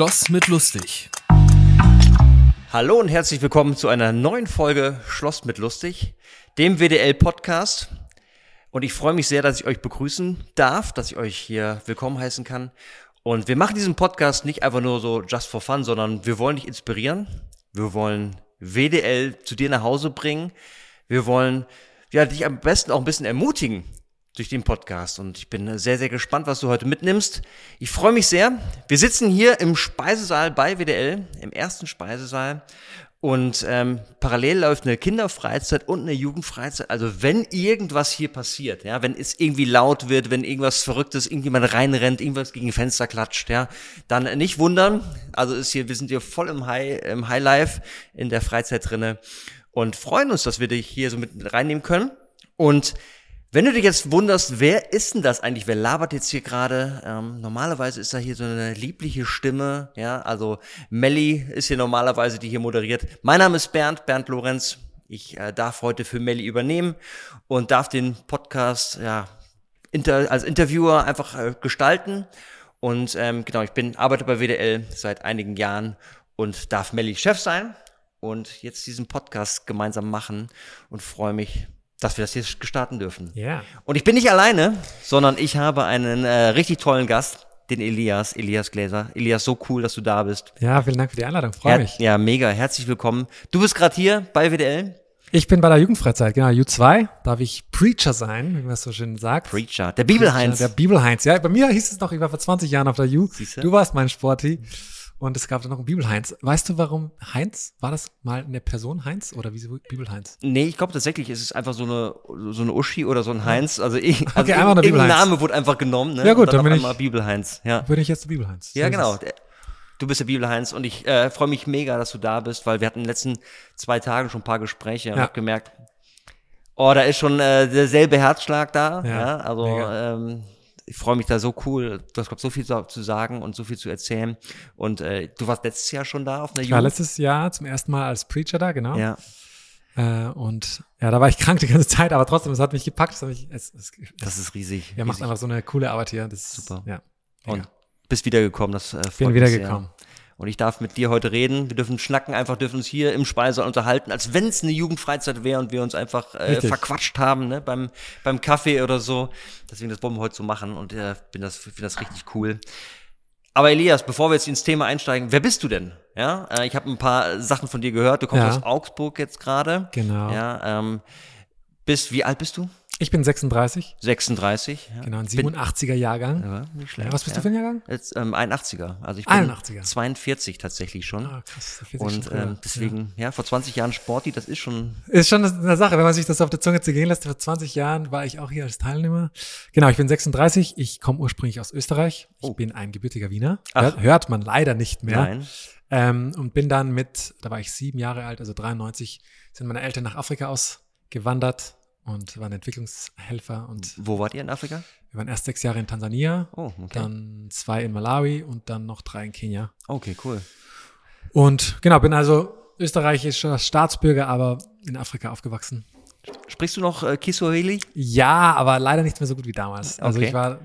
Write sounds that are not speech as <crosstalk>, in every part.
Schloss mit lustig. Hallo und herzlich willkommen zu einer neuen Folge Schloss mit lustig, dem WDL Podcast. Und ich freue mich sehr, dass ich euch begrüßen darf, dass ich euch hier willkommen heißen kann. Und wir machen diesen Podcast nicht einfach nur so just for fun, sondern wir wollen dich inspirieren. Wir wollen WDL zu dir nach Hause bringen. Wir wollen ja, dich am besten auch ein bisschen ermutigen durch den Podcast. Und ich bin sehr, sehr gespannt, was du heute mitnimmst. Ich freue mich sehr. Wir sitzen hier im Speisesaal bei WDL, im ersten Speisesaal. Und ähm, parallel läuft eine Kinderfreizeit und eine Jugendfreizeit. Also wenn irgendwas hier passiert, ja, wenn es irgendwie laut wird, wenn irgendwas Verrücktes, irgendjemand reinrennt, irgendwas gegen Fenster klatscht, ja, dann nicht wundern. Also ist hier, wir sind hier voll im High, im Highlife in der Freizeit drinne und freuen uns, dass wir dich hier so mit reinnehmen können. Und wenn du dich jetzt wunderst, wer ist denn das eigentlich? Wer labert jetzt hier gerade? Ähm, normalerweise ist da hier so eine liebliche Stimme, ja, also Melli ist hier normalerweise, die hier moderiert. Mein Name ist Bernd, Bernd Lorenz. Ich äh, darf heute für Melli übernehmen und darf den Podcast, ja, inter, als Interviewer einfach äh, gestalten. Und ähm, genau, ich bin arbeite bei WDL seit einigen Jahren und darf Melli Chef sein und jetzt diesen Podcast gemeinsam machen und freue mich, dass wir das hier gestarten dürfen. Ja. Und ich bin nicht alleine, sondern ich habe einen äh, richtig tollen Gast, den Elias, Elias Gläser. Elias, so cool, dass du da bist. Ja, vielen Dank für die Einladung. Freue mich. Ja, mega. Herzlich willkommen. Du bist gerade hier bei WDL. Ich bin bei der Jugendfreizeit, genau, U2. Darf ich Preacher sein, wie man es so schön sagt. Preacher. Der Bibelheinz. Der Bibelheinz. Ja, bei mir hieß es noch, ich war vor 20 Jahren auf der U. Siehste? Du warst mein Sporty. Und es gab dann noch einen Bibelheinz. Weißt du, warum Heinz? War das mal eine Person Heinz oder wieso Bibelheinz? Nee, ich glaube tatsächlich, es ist einfach so eine, so eine Uschi oder so ein Heinz. Also, ich, also Okay, einmal der. Name wurde einfach genommen. Ne? Ja, gut, Und dann bin ich- Bibelheinz. Ja. Bin ich jetzt der Bibelheinz? Ja, genau. Der- Du bist der Bibelheinz und ich äh, freue mich mega, dass du da bist, weil wir hatten in den letzten zwei Tagen schon ein paar Gespräche und Ja. habe gemerkt, oh, da ist schon äh, derselbe Herzschlag da. Ja, Ja, also mega. ähm, ich freue mich da so cool. Du hast glaub, so viel zu, zu sagen und so viel zu erzählen. Und äh, du warst letztes Jahr schon da auf einer Ich war Jugend. letztes Jahr zum ersten Mal als Preacher da, genau. Ja, Äh, und ja, da war ich <laughs> krank die ganze Zeit, aber trotzdem, es hat mich gepackt. Es hat mich, es, es, das ist riesig. ja, macht einfach so eine coole Arbeit hier. Das ist Super. Ja. Und bist wiedergekommen. Das äh, freut Bin wiedergekommen. Und ich darf mit dir heute reden. Wir dürfen schnacken, einfach dürfen uns hier im Speisesaal unterhalten, als wenn es eine Jugendfreizeit wäre und wir uns einfach äh, verquatscht haben, ne, beim, beim Kaffee oder so. Deswegen, das wollen wir heute so machen und äh, bin das, finde das richtig cool. Aber Elias, bevor wir jetzt ins Thema einsteigen, wer bist du denn? Ja, äh, ich habe ein paar Sachen von dir gehört. Du kommst Ja. aus Augsburg jetzt gerade. Genau. Ja, ähm, bist, wie alt bist du? Ich bin 36, 36. Ja. genau, ein Bin- 87er Jahrgang. Ja, nicht schlecht. Ja, was bist ja. du für ein Jahrgang? Jetzt, ähm, 81er. Also ich bin 81er. 42 tatsächlich schon. Ah, krass, das Und schon ähm, deswegen, ja. vor 20 Jahren Sporty, das ist schon. Ist schon eine Sache, wenn man sich das auf der Zunge zergehen lässt. Vor 20 Jahren war ich auch hier als Teilnehmer. Genau, ich bin 36. Ich komme ursprünglich aus Österreich. Ich Oh. bin ein gebürtiger Wiener. Ach. Hört, hört man leider nicht mehr. Nein. Ähm, und bin dann mit, da war ich sieben Jahre alt, also 93, sind meine Eltern nach Afrika ausgewandert und waren Entwicklungshelfer. Und Wo wart ihr in Afrika? wir waren erst sechs Jahre in Tansania, Oh, okay. dann zwei in Malawi und dann noch drei in Kenia. Okay, cool. Und genau, bin also österreichischer Staatsbürger, aber in Afrika aufgewachsen. Sprichst du noch äh, Kiswahili? Ja, aber leider nicht mehr so gut wie damals. Also Okay. ich war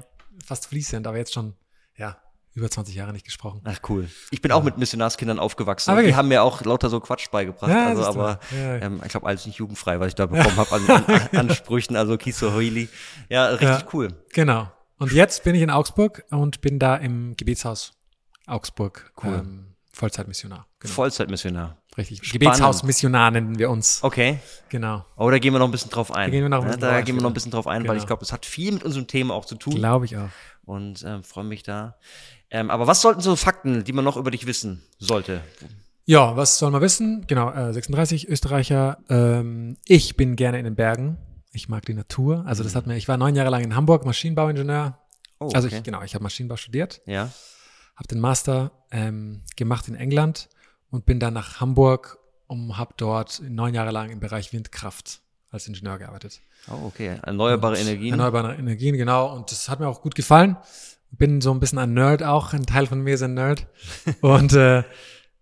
fast fließend, aber jetzt schon, ja, über 20 Jahre nicht gesprochen. Ach, cool. Ich bin auch mit Missionarskindern aufgewachsen. Ah, Und die haben mir auch lauter so Quatsch beigebracht. Ja, also, aber Ja, ja. Ähm, ich glaube, alles nicht jugendfrei, was ich da bekommen habe an, an <laughs> Ansprüchen. Also Kiswahili. Ja, richtig Ja. cool. Genau. Und jetzt bin ich in Augsburg und bin da im Gebetshaus Augsburg. Cool. Ähm, Vollzeitmissionar. Genau. Vollzeitmissionar. Richtig. Gebetshausmissionar nennen wir uns. Okay. Genau. Oh, da gehen wir noch ein bisschen drauf ein. Da gehen wir noch ein Ja, bisschen da drauf ein gehen wir noch ein bisschen drauf ein, weil Genau. ich glaube, es hat viel mit unserem Thema auch zu tun. Glaube ich auch. Und ähm, freue mich da. Ähm, aber was sollten so Fakten, die man noch über dich wissen sollte? Ja, was soll man wissen? Genau, äh, 36, Österreicher. Ähm, ich bin gerne in den Bergen. Ich mag die Natur. Also das hat mir, ich war neun Jahre lang in Hamburg, Maschinenbauingenieur. Oh, Also okay. ich, genau, ich habe Maschinenbau studiert, Ja. habe den Master ähm, gemacht in England und bin dann nach Hamburg und habe dort neun Jahre lang im Bereich Windkraft als Ingenieur gearbeitet. Oh, okay. Erneuerbare Und Energien. Erneuerbare Energien, genau. Und das hat mir auch gut gefallen. Bin so ein bisschen ein Nerd auch. Ein Teil von mir ist ein Nerd. <laughs> Und äh,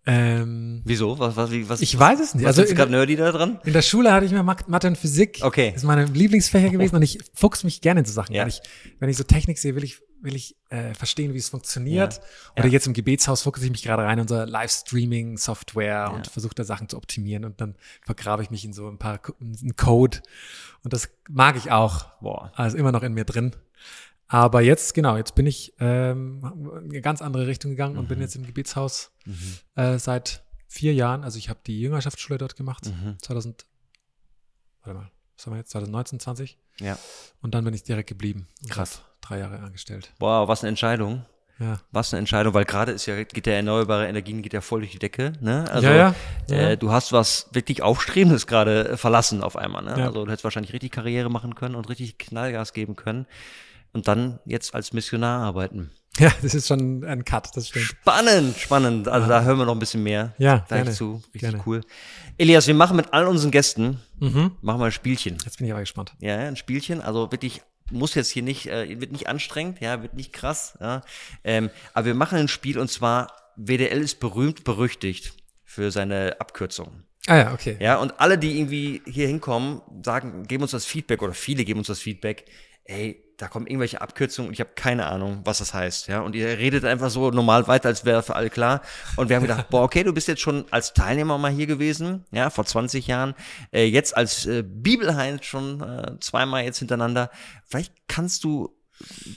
Ähm, Wieso? Was, was, was, ich weiß es nicht. was Also in, gerade nerdy da dran? in der Schule hatte ich mir Mat- Mathe und Physik. Okay. Das ist meine Lieblingsfächer gewesen und ich fuchs mich gerne in so Sachen. Ja. Wenn, ich, wenn ich so Technik sehe, will ich, will ich äh, verstehen, wie es funktioniert. Ja. Oder Ja. jetzt im Gebetshaus fuchse ich mich gerade rein in unser Livestreaming-Software und versuche da Sachen zu optimieren und dann vergrabe ich mich in so ein paar in Code. Und das mag ich auch. Boah. Also immer noch in mir drin. Aber jetzt, genau, jetzt bin ich ähm, in eine ganz andere Richtung gegangen und bin Mhm. jetzt im Gebetshaus äh, seit vier Jahren. Also ich habe die Jüngerschaftsschule dort gemacht, Mhm. 2000, warte mal, was haben wir jetzt, 2019, 20? Ja. Und dann bin ich direkt geblieben. Krass. Drei Jahre angestellt. Wow, was eine Entscheidung. Ja. Was eine Entscheidung, weil gerade ist ja, geht der erneuerbare Energien geht ja voll durch die Decke, ne? Also, ja, ja. ja. Äh, du hast was wirklich Aufstrebendes gerade äh, verlassen auf einmal, ne? Also du hättest wahrscheinlich richtig Karriere machen können und richtig Knallgas geben können und dann jetzt als Missionar arbeiten. ja, <laughs> das ist schon ein Cut, das stimmt. Spannend, spannend. Also da hören wir noch ein bisschen mehr Ja, gleich gerne, zu. Richtig gerne. cool. Elias, wir machen mit all unseren Gästen, Mhm. machen wir ein Spielchen. Jetzt bin ich aber gespannt. Ja, ja, ein Spielchen. Also wirklich, muss jetzt hier nicht, äh, wird nicht anstrengend, ja, wird nicht krass, ja. Ähm, aber wir machen ein Spiel und zwar, WDL ist berühmt, berüchtigt für seine Abkürzungen. Ah ja, okay. Ja, und alle, die irgendwie hier hinkommen, sagen, geben uns das Feedback oder viele geben uns das Feedback, ey, da kommen irgendwelche Abkürzungen und ich habe keine Ahnung, was das heißt, ja. Und ihr redet einfach so normal weiter, als wäre für alle klar. Und wir haben gedacht, boah, okay, du bist jetzt schon als Teilnehmer mal hier gewesen, ja, vor 20 Jahren, äh, jetzt als äh, Bibelheind schon äh, zweimal jetzt hintereinander. Vielleicht kannst du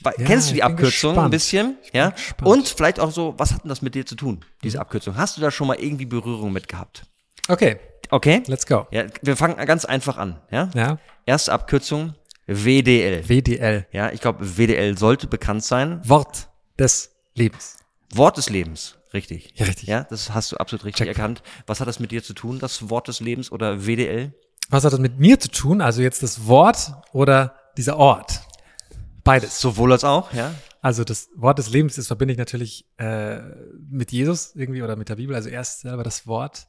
Ja, Kennst du die Abkürzung ein gespannt. bisschen? bin Ja. gespannt. Und vielleicht auch so, was hat denn das mit dir zu tun, diese Abkürzung? Hast du da schon mal irgendwie Berührung mit gehabt? Okay, Okay? let's go. Ja, wir fangen ganz einfach an, ja? Ja, Erste Abkürzung, WDL. WDL. Ja, ich glaube, WDL sollte bekannt sein. Wort des Lebens. Wort des Lebens, richtig. Ja, richtig. Ja, das hast du absolut richtig Check. erkannt. Was hat das mit dir zu tun, das Wort des Lebens oder WDL? Was hat das mit mir zu tun? Also jetzt das Wort oder dieser Ort? Beides. Sowohl als auch, ja? Also das Wort des Lebens, das verbinde ich natürlich äh, mit Jesus irgendwie oder mit der Bibel. Also erst selber das Wort.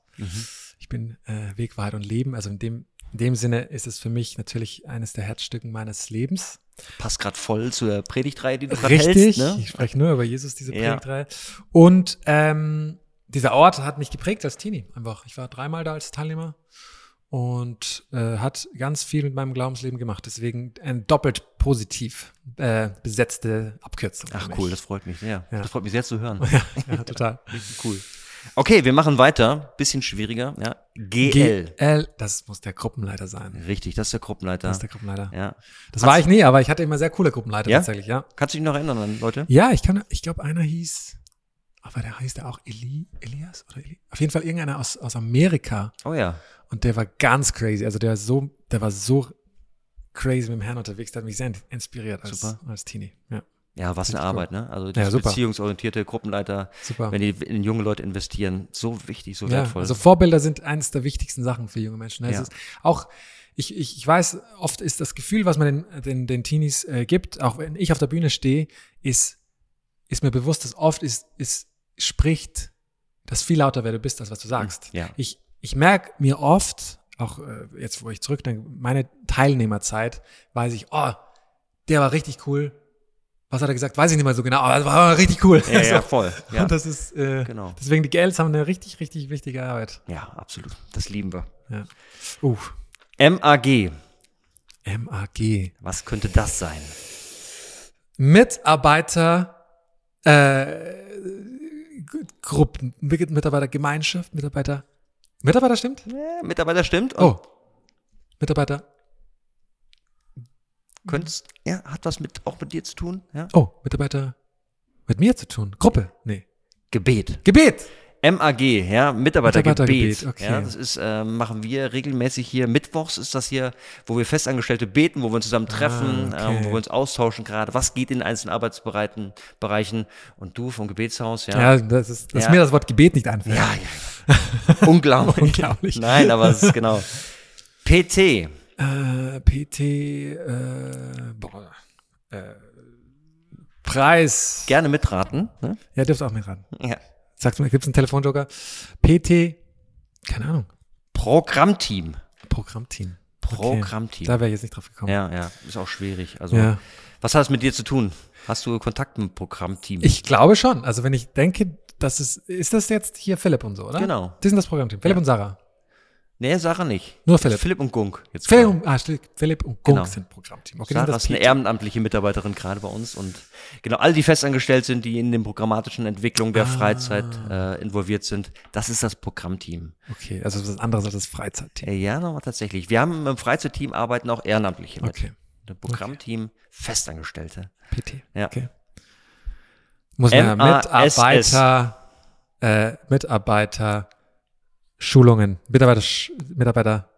Ich bin äh, Weg, Wahrheit und Leben. Also in dem, in dem Sinne ist es für mich natürlich eines der Herzstücken meines Lebens. Passt gerade voll zur Predigtreihe, die du gerade Richtig. hältst, ne? Ich spreche nur über Jesus, diese Ja. Predigtreihe. Und ähm, dieser Ort hat mich geprägt als Teenie. Einfach. Ich war dreimal da als Teilnehmer und äh, hat ganz viel mit meinem Glaubensleben gemacht. Deswegen ein doppelt positiv äh, besetzte Abkürzung. Ach cool, das freut mich sehr. Ja. Das freut mich sehr zu hören. Ja, <laughs> ja, total. Richtig cool. Okay, wir machen weiter. Bisschen schwieriger, ja? GL. GL, das muss der Gruppenleiter sein. Richtig, das ist der Gruppenleiter. Das ist der Gruppenleiter. ja. Das war ich nie, aber ich hatte immer sehr coole Gruppenleiter Ja? tatsächlich, ja. Kannst du dich noch erinnern an Leute? Ja, ich kann, ich glaube, einer hieß, aber der heißt der auch Eli, Elias oder Eli? Auf jeden Fall irgendeiner aus, aus Amerika. Oh ja. Und der war ganz crazy. Also der war so, der war so crazy mit dem Herrn unterwegs. Der hat mich sehr inspiriert als, Super. als Teenie. Ja, Ja, was eine Arbeit, ne? Also das Ja, beziehungsorientierte Gruppenleiter, super. wenn die in junge Leute investieren, so wichtig, so ja, wertvoll. also Vorbilder sind eines der wichtigsten Sachen für junge Menschen. Es Ja. auch, ich, ich, ich weiß, oft ist das Gefühl, was man den, den, den Teenies äh, gibt, auch wenn ich auf der Bühne stehe, ist, ist mir bewusst, dass oft ist, ist, spricht, dass viel lauter, wer du bist, als was du sagst. ja. Ich, ich merke mir oft, auch äh, jetzt, wo ich zurückdenke, meine Teilnehmerzeit, weiß ich, oh, der war richtig cool. Was hat er gesagt? Weiß ich nicht mal so genau, aber das war richtig cool. Ja, ja, <laughs> So. voll. Ja, Und das ist, äh, genau. deswegen die GLs haben eine richtig, richtig wichtige Arbeit. Ja, absolut. Das lieben wir. Ja. Uh, MAG. MAG. Was könnte das sein? Mitarbeiter, äh, Gruppen, Mitarbeitergemeinschaft, Mitarbeiter, Mitarbeiter stimmt? Ja, Mitarbeiter stimmt. Oh, Mitarbeiter, könntest, ja, hat was mit, auch mit dir zu tun? Ja? oh, Mitarbeiter mit mir zu tun. Gruppe, nee. Gebet. Gebet. MAG, ja, Mitarbeitergebet. Mitarbeitergebet, okay. Ja, das ist, äh, machen wir regelmäßig hier. Mittwochs ist das hier, wo wir Festangestellte beten, wo wir uns zusammen treffen, Ah, okay. äh, wo wir uns austauschen gerade. Was geht in einzelnen Arbeitsbereichen, Bereichen? Und du vom Gebetshaus, ja. Ja, das ist, dass Ja. mir das Wort Gebet nicht einfällt. Ja, ja. Unglaublich. <laughs> Unglaublich. Nein, aber es ist genau. <laughs> PT. Äh, PT, äh, boah, äh, Preis. Gerne mitraten. Ne? Ja, dürft auch mit ran. Ja. Sagst du mir, gibt's einen Telefonjoker? PT, keine Ahnung, Programmteam. Programmteam. Programmteam. Da wäre ich jetzt nicht drauf gekommen. Ja, ja, ist auch schwierig. Also, Ja. was hat es mit dir zu tun? Hast du Kontakt mit Programmteam? Ich glaube schon. Also wenn ich denke, das ist, ist das jetzt hier Philipp und so, oder? Genau. Die sind das Programmteam. Philipp Ja. und Sarah. Nee, Sarah nicht. Nur Philipp. Philipp und Gunk. Jetzt Philipp und, ah, Philipp und Gunk Genau. sind Programmteam. Okay, Sarah ist eine ehrenamtliche Mitarbeiterin gerade bei uns und genau, all die festangestellt sind, die in den programmatischen Entwicklung der Ah. Freizeit äh, involviert sind, das ist das Programmteam. Okay, also das andere ist das Freizeitteam. Äh, ja, nochmal tatsächlich. Wir haben im Freizeitteam arbeiten auch Ehrenamtliche mit. Okay. Im Programmteam Festangestellte. PT. Ja. Okay. Muss man ja. Mitarbeiter, äh, Mitarbeiter, Schulungen, Mitarbeiter, Mitarbeiter,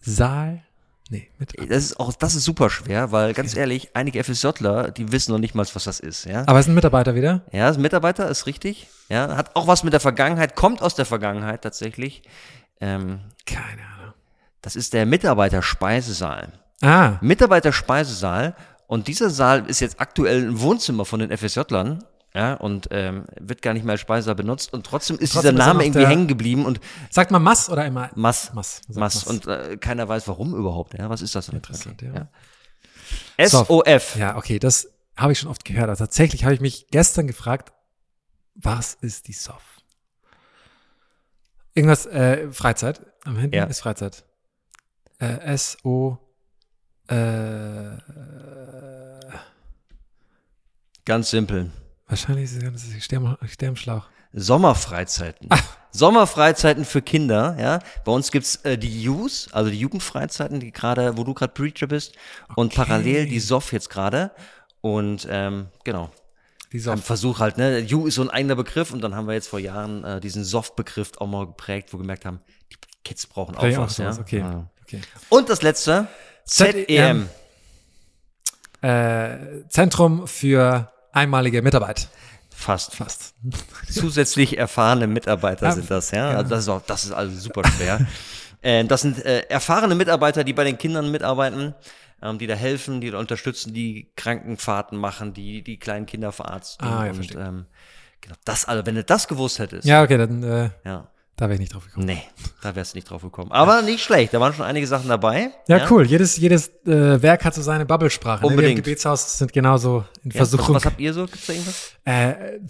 Saal, nee, mit, Das ist auch, das ist super schwer, weil ganz ehrlich, einige FSJler, die wissen noch nicht mal, was das ist, ja. aber es sind Mitarbeiter wieder? Ja, ist ein Mitarbeiter, ist richtig. Ja, hat auch was mit der Vergangenheit, kommt aus der Vergangenheit tatsächlich. Ähm, Keine Ahnung. das ist der Mitarbeiterspeisesaal. Ah, Mitarbeiterspeisesaal. Und dieser Saal ist jetzt aktuell ein Wohnzimmer von den FSJlern. Ja, und ähm, wird gar nicht mehr als Speisesaal benutzt. Und trotzdem ist Trotzdem dieser ist er Name noch irgendwie hängen geblieben und sagt man Mass oder immer? Mass. Mass. Mass. Mass. Und äh, keiner weiß, warum überhaupt. Ja, was ist das denn? Interessant, ja. SOF. Ja, okay, das habe ich schon oft gehört. Also tatsächlich habe ich mich gestern gefragt, was ist die SOF? Irgendwas, äh, Freizeit. Am hinten Ja. ist Freizeit. Äh, S-O, äh, Ganz simpel. Wahrscheinlich ist es ich stehe am, ich stehe am Schlauch. Sommerfreizeiten. Sommerfreizeiten für Kinder, ja. Bei uns gibt's äh, die Youth, also die Jugendfreizeiten, die gerade, wo du gerade Preacher bist, und Okay. parallel die SOF jetzt gerade. Und ähm, genau. Die SOF. Versuch halt, ne? You ist so ein eigener Begriff und dann haben wir jetzt vor Jahren äh, diesen SOF-Begriff auch mal geprägt, wo wir gemerkt haben, die Kids brauchen auch Vielleicht was. ja? Okay, Ja. okay. Und das letzte, ZEM. ZEM. Äh, Zentrum für einmalige Mitarbeit. Fast. Fast. <laughs> Zusätzlich erfahrene Mitarbeiter Ja, sind das, ja. genau. Also das ist auch, das ist also super schwer. <laughs> äh, das sind äh, erfahrene Mitarbeiter, die bei den Kindern mitarbeiten, ähm, die da helfen, die da unterstützen, die Krankenfahrten machen, die die kleinen Kinder verarzten. Ah, ja, und, verstehe. ähm, genau, das, also wenn du das gewusst hättest, Ja, okay, dann, äh, ja. Da wäre ich nicht drauf gekommen. Nee, da wärst du nicht drauf gekommen. Aber nicht schlecht, da waren schon einige Sachen dabei. Ja, cool. Jedes, jedes äh, Werk hat so seine Bubblesprache. Ne? Wir im Unbedingt. Gebetshaus sind genauso in Ja, was, Versuchung. was habt ihr so? Gibt's da irgendwas? äh,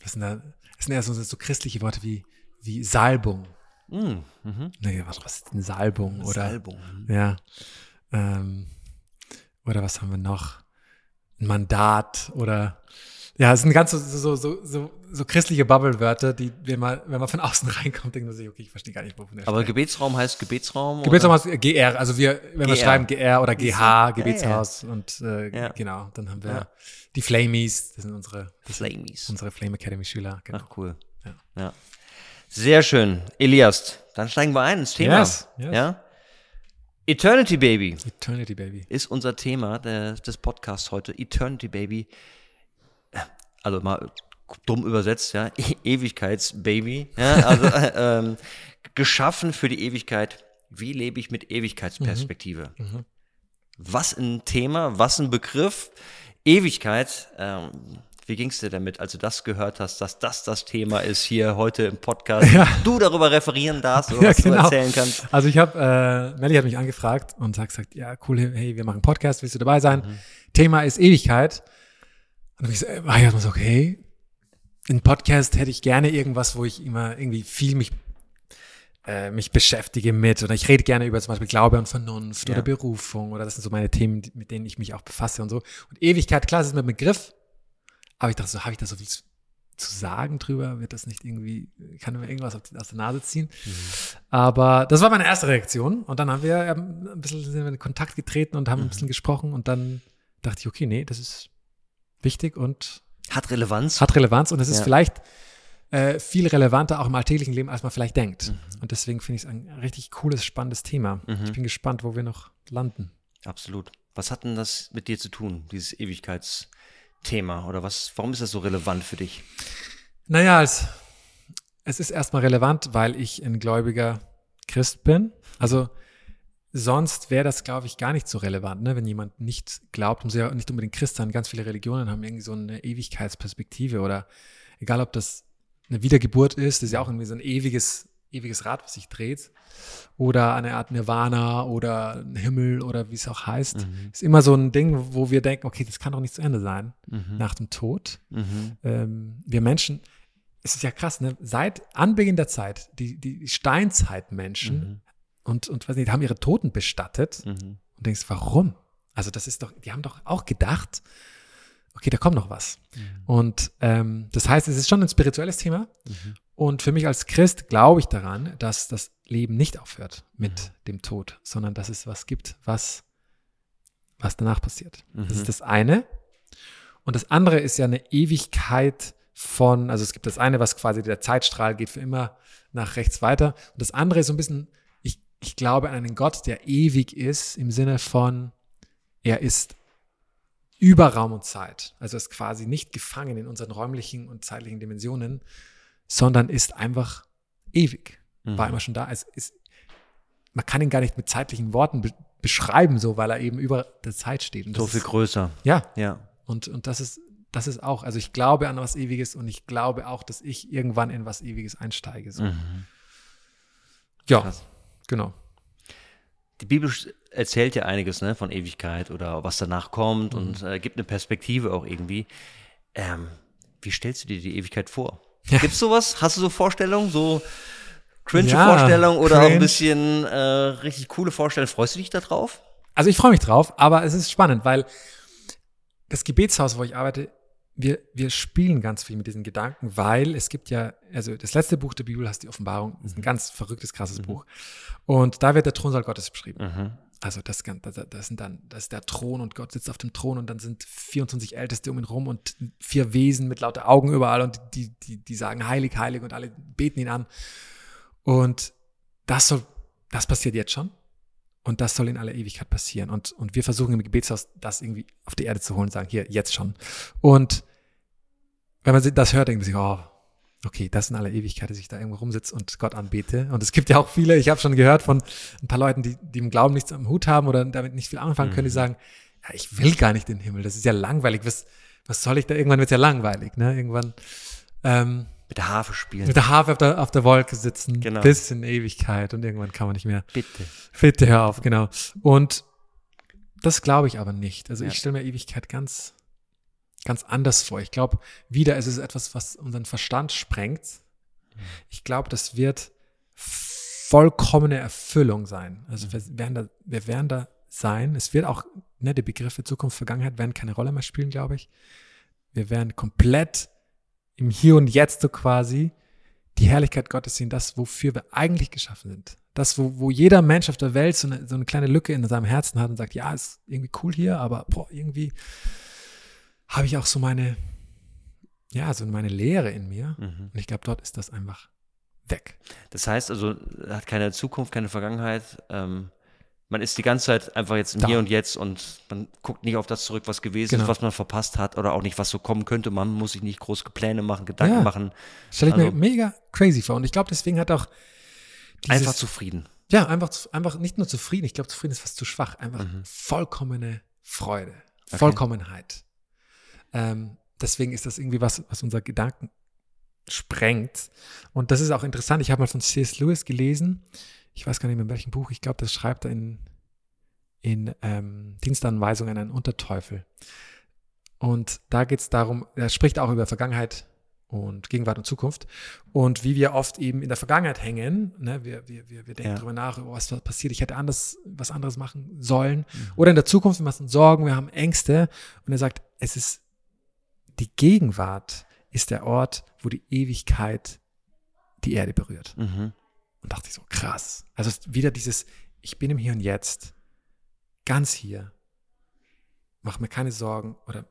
das sind, da, das sind eher so, so christliche Worte wie, wie Salbung. Mm, mhm. Nee, was, was ist denn Salbung? Oder, Salbung. Ja. Ähm, oder was haben wir noch? Ein Mandat oder ja, es sind ganz so, so, so, so, so christliche Bubble-Wörter, die, wenn man, wenn man von außen <laughs> reinkommt, denkt man sich, okay, ich verstehe gar nicht, wovon er Aber spricht. Gebetsraum heißt Gebetsraum? Gebetshaus heißt GR, also wir, wenn wir schreiben GR oder GH, Ja, Gebetshaus und äh, Ja. genau, dann haben wir Ja. die Flamies, das sind unsere, das sind Flamies. unsere Flame Academy Schüler. Genau. Ach, cool. Ja. Ja. Sehr schön. Elias, dann steigen wir ein ins Thema. Yes, yes. Ja? Eternity Baby Eternity Baby. ist unser Thema der, des Podcasts heute. Eternity Baby. Also mal dumm übersetzt, ja. E <laughs> Ewigkeitsbaby. Ja, also <laughs> äh, ähm, geschaffen für die Ewigkeit. Wie lebe ich mit Ewigkeitsperspektive? Mhm. Was ein Thema, was ein Begriff. Ewigkeit. Ähm, wie ging's dir damit, als du das gehört hast, dass das das Thema ist hier heute im Podcast? Ja. Du darüber referieren darfst oder Ja, was genau. du erzählen kannst. Also ich habe, äh, Melly hat mich angefragt und hat gesagt, ja, cool, hey, wir machen einen Podcast, willst du dabei sein? Mhm. Thema ist Ewigkeit. Und ich äh, war ich erstmal so, okay. Ein Podcast hätte ich gerne irgendwas, wo ich immer irgendwie viel mich äh, mich beschäftige mit oder ich rede gerne über zum Beispiel Glaube und Vernunft Ja. oder Berufung oder das sind so meine Themen, mit denen ich mich auch befasse und so. Und Ewigkeit, klar, das ist mir ein Begriff, aber ich dachte so, habe ich da so viel zu, sagen drüber? Wird das nicht irgendwie, kann mir irgendwas auf die- aus der Nase ziehen? Aber das war meine erste Reaktion und dann haben wir ähm, ein bisschen in Kontakt getreten und haben ein bisschen gesprochen und dann dachte ich, okay, nee, das ist wichtig und Hat Relevanz. hat Relevanz und es ist Ja. vielleicht äh, viel relevanter auch im alltäglichen Leben, als man vielleicht denkt. Mhm. Und deswegen finde ich es ein richtig cooles, spannendes Thema. Ich bin gespannt, wo wir noch landen. Absolut. Was hat denn das mit dir zu tun, dieses Ewigkeitsthema? Oder was, warum ist das so relevant für dich? Naja, es, es ist erstmal relevant, weil ich ein gläubiger Christ bin. Also sonst wäre das, glaube ich, gar nicht so relevant, ne? wenn jemand nicht glaubt, muss ja nicht unbedingt Christ sein. Ganz viele Religionen haben irgendwie so eine Ewigkeitsperspektive oder egal, ob das eine Wiedergeburt ist, das ist ja auch irgendwie so ein ewiges, ewiges Rad, was sich dreht. Oder eine Art Nirvana oder ein Himmel oder wie es auch heißt. Ist immer so ein Ding, wo wir denken, okay, das kann doch nicht zu Ende sein nach dem Tod. Mhm. Ähm, wir Menschen, es ist ja krass, ne? Seit Anbeginn der Zeit, die, die Steinzeitmenschen Mhm. Und, und weiß nicht, haben ihre Toten bestattet Mhm. und denkst, warum? Also das ist doch, die haben doch auch gedacht, okay, da kommt noch was. Und ähm, das heißt, es ist schon ein spirituelles Thema. Mhm. Und für mich als Christ glaube ich daran, dass das Leben nicht aufhört mit dem Tod, sondern dass es was gibt, was, was danach passiert. Das Mhm. ist das eine. Und das andere ist ja eine Ewigkeit von, also es gibt das eine, was quasi der Zeitstrahl geht für immer nach rechts weiter. Und das andere ist so ein bisschen, ich, glaube an einen Gott, der ewig ist, im Sinne von, er ist über Raum und Zeit. Also ist quasi nicht gefangen in unseren räumlichen und zeitlichen Dimensionen, sondern ist einfach ewig. War Mhm. immer schon da. Es ist, man kann ihn gar nicht mit zeitlichen Worten be beschreiben, so, weil er eben über der Zeit steht. So viel ist, größer. ja, Ja. und, und das ist, das ist auch, also ich glaube an was Ewiges und ich glaube auch, dass ich irgendwann in was Ewiges einsteige. So. Mhm. Ja, Krass. Genau. Die Bibel erzählt ja einiges ne, von Ewigkeit oder was danach kommt und Mhm. äh, gibt eine Perspektive auch irgendwie. Ähm, wie stellst du dir die Ewigkeit vor? Ja. Gibt's sowas? Hast du so Vorstellungen, so cringe Ja, Vorstellungen oder auch ein cringe. bisschen äh, richtig coole Vorstellungen? Freust du dich da drauf? Also ich freue mich drauf, aber es ist spannend, weil das Gebetshaus, wo ich arbeite, wir, wir spielen ganz viel mit diesen Gedanken, weil es gibt ja, also das letzte Buch der Bibel heißt die Offenbarung, ist ein ganz verrücktes, krasses Buch. Und da wird der Thronsaal Gottes beschrieben. Mhm. Also das, das sind dann, das ist der Thron und Gott sitzt auf dem Thron und dann sind 24 Älteste um ihn rum und vier Wesen mit lauter Augen überall und die, die, die sagen heilig, heilig und alle beten ihn an. Und das soll, das passiert jetzt schon. Und das soll in aller Ewigkeit passieren. Und, und wir versuchen im Gebetshaus das irgendwie auf die Erde zu holen, sagen, hier, jetzt schon. Und wenn man das hört, denkt man sich, oh, okay, das in aller Ewigkeit, dass ich da irgendwo rumsitze und Gott anbete. Und es gibt ja auch viele, ich habe schon gehört von ein paar Leuten, die, die im Glauben nichts am Hut haben oder damit nicht viel anfangen können, die Mhm. sagen, ja, ich will gar nicht in den Himmel, das ist ja langweilig. Was, was soll ich da? Irgendwann wird es ja langweilig, ne? Irgendwann ähm, Mit der Harfe spielen. mit der Harfe auf der, auf der Wolke sitzen, Genau. bis in Ewigkeit und irgendwann kann man nicht mehr. Bitte. Bitte hör auf, genau. Und das glaube ich aber nicht. Also Ja. ich stelle mir Ewigkeit ganz, ganz anders vor. Ich glaube, wieder ist es etwas, was unseren Verstand sprengt. Ich glaube, das wird vollkommene Erfüllung sein. Also wir werden da, wir werden da sein. Es wird auch, ne, die Begriffe Zukunft, Vergangenheit werden keine Rolle mehr spielen, glaube ich. Wir werden komplett im Hier und Jetzt so quasi die Herrlichkeit Gottes sehen, das, wofür wir eigentlich geschaffen sind. Das, wo, wo jeder Mensch auf der Welt so eine, so eine kleine Lücke in seinem Herzen hat und sagt, ja, ist irgendwie cool hier, aber boah, irgendwie habe ich auch so meine, ja, so meine Leere in mir. Mhm. Und ich glaube, dort ist das einfach weg. Das heißt also, hat keine Zukunft, keine Vergangenheit. Ähm, man ist die ganze Zeit einfach jetzt im Da. Hier und Jetzt und man guckt nicht auf das zurück, was gewesen Genau. ist, was man verpasst hat oder auch nicht, was so kommen könnte. Man muss sich nicht große Pläne machen, Gedanken Ja. machen. Stelle ich Also- mir mega crazy vor. Und ich glaube, deswegen hat auch dieses, Einfach zufrieden. ja, einfach, einfach nicht nur zufrieden. Ich glaube, zufrieden ist fast zu schwach. Einfach Mhm. vollkommene Freude, Okay. Vollkommenheit. Ähm, deswegen ist das irgendwie was, was unser Gedanken sprengt. Und das ist auch interessant. Ich habe mal von C.S. Lewis gelesen. Ich weiß gar nicht mehr in welchem Buch. Ich glaube, das schreibt er in, in ähm, Dienstanweisung an einen Unterteufel. Und da geht es darum, er spricht auch über Vergangenheit und Gegenwart und Zukunft und wie wir oft eben in der Vergangenheit hängen. Ne? Wir, wir, wir, wir denken Ja. darüber nach, oh, was passiert, ich hätte anders, was anderes machen sollen. Oder in der Zukunft, wir machen Sorgen, wir haben Ängste. Und er sagt, es ist die Gegenwart ist der Ort, wo die Ewigkeit die Erde berührt. Mhm. Und dachte ich so, krass. Also wieder dieses, ich bin im Hier und Jetzt, ganz hier, mach mir keine Sorgen oder,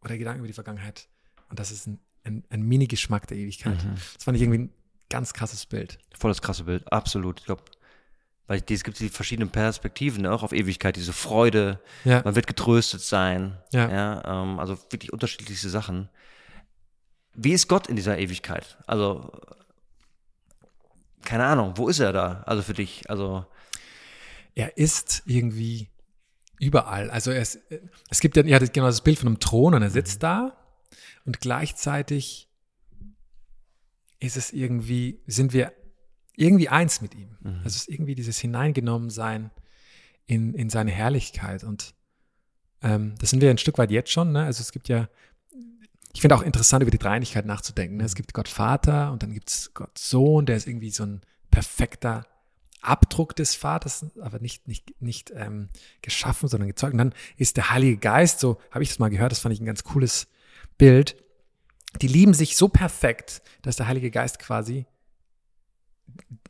oder Gedanken über die Vergangenheit. Und das ist ein, ein, ein Mini-Geschmack der Ewigkeit. Mhm. Das fand ich irgendwie ein ganz krasses Bild. Voll das krasse Bild, absolut. Ich glaube, weil es gibt die verschiedenen Perspektiven ne, auch auf Ewigkeit, diese Freude, Ja, man wird getröstet sein. Ja. ähm, also wirklich unterschiedlichste Sachen. Wie ist Gott in dieser Ewigkeit? Also, keine Ahnung, wo ist er da? Also für dich? Also, er ist irgendwie überall. Also ist, es gibt ja, ja genau das Bild von einem Thron und er sitzt da und gleichzeitig ist es irgendwie, sind wir irgendwie eins mit ihm. Mhm. Also es ist irgendwie dieses Hineingenommensein in, in seine Herrlichkeit und ähm, das sind wir ein Stück weit jetzt schon. Ne? Also es gibt ja, ich finde auch interessant, über die Dreinigkeit nachzudenken. Ne? Es gibt Gott Vater und dann gibt es Gott Sohn, der ist irgendwie so ein perfekter Abdruck des Vaters, aber nicht, nicht, nicht ähm, geschaffen, sondern gezeugt. Und dann ist der Heilige Geist, so habe ich das mal gehört, das fand ich ein ganz cooles Bild. Die lieben sich so perfekt, dass der Heilige Geist quasi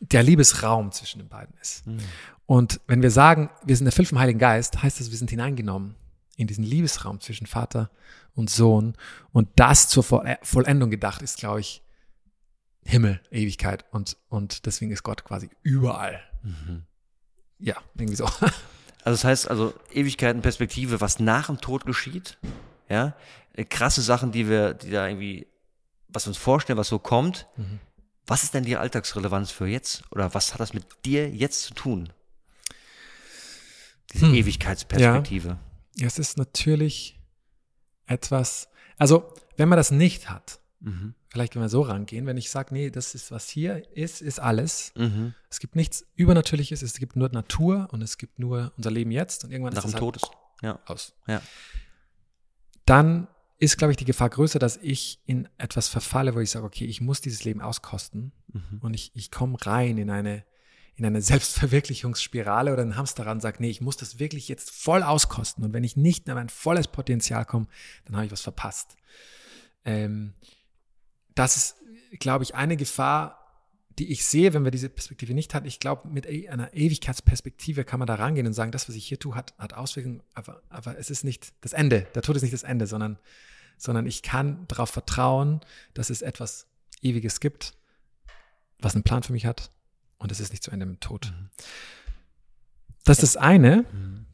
der Liebesraum zwischen den beiden ist. Mhm. Und wenn wir sagen, wir sind erfüllt vom Heiligen Geist, heißt das, wir sind hineingenommen in diesen Liebesraum zwischen Vater und Sohn. Und das zur Vollendung gedacht ist, glaube ich, Himmel, Ewigkeit. Und, und deswegen ist Gott quasi überall. Mhm. Ja, irgendwie so. <laughs> Also das heißt also Ewigkeitenperspektive, was nach dem Tod geschieht, ja, äh, krasse Sachen, die wir, die da irgendwie, was wir uns vorstellen, was so kommt. Mhm. Was ist denn die Alltagsrelevanz für jetzt? Oder was hat das mit dir jetzt zu tun? Diese hm. Ewigkeitsperspektive. Ja. Es ist natürlich etwas, also wenn man das nicht hat, mhm. vielleicht wenn wir so rangehen, wenn ich sage, nee, das ist, was hier ist, ist alles. Mhm. Es gibt nichts Übernatürliches, es gibt nur Natur und es gibt nur unser Leben jetzt und irgendwann Nach ist dem Tod halt ja. aus. Ja. Dann ist, glaube ich, die Gefahr größer, dass ich in etwas verfalle, wo ich sage, okay, ich muss dieses Leben auskosten mhm. und ich, ich komme rein in eine in eine Selbstverwirklichungsspirale oder ein Hamsterrad sagt, nee, ich muss das wirklich jetzt voll auskosten. Und wenn ich nicht in mein volles Potenzial komme, dann habe ich was verpasst. Ähm, das ist, glaube ich, eine Gefahr, die ich sehe, wenn wir diese Perspektive nicht haben. Ich glaube, mit e, einer Ewigkeitsperspektive kann man da rangehen und sagen, das, was ich hier tue, hat, hat Auswirkungen, aber, aber es ist nicht das Ende. Der Tod ist nicht das Ende, sondern, sondern ich kann darauf vertrauen, dass es etwas Ewiges gibt, was einen Plan für mich hat und es ist nicht zu Ende mit Tod. Mhm. Das ist das eine. Mhm.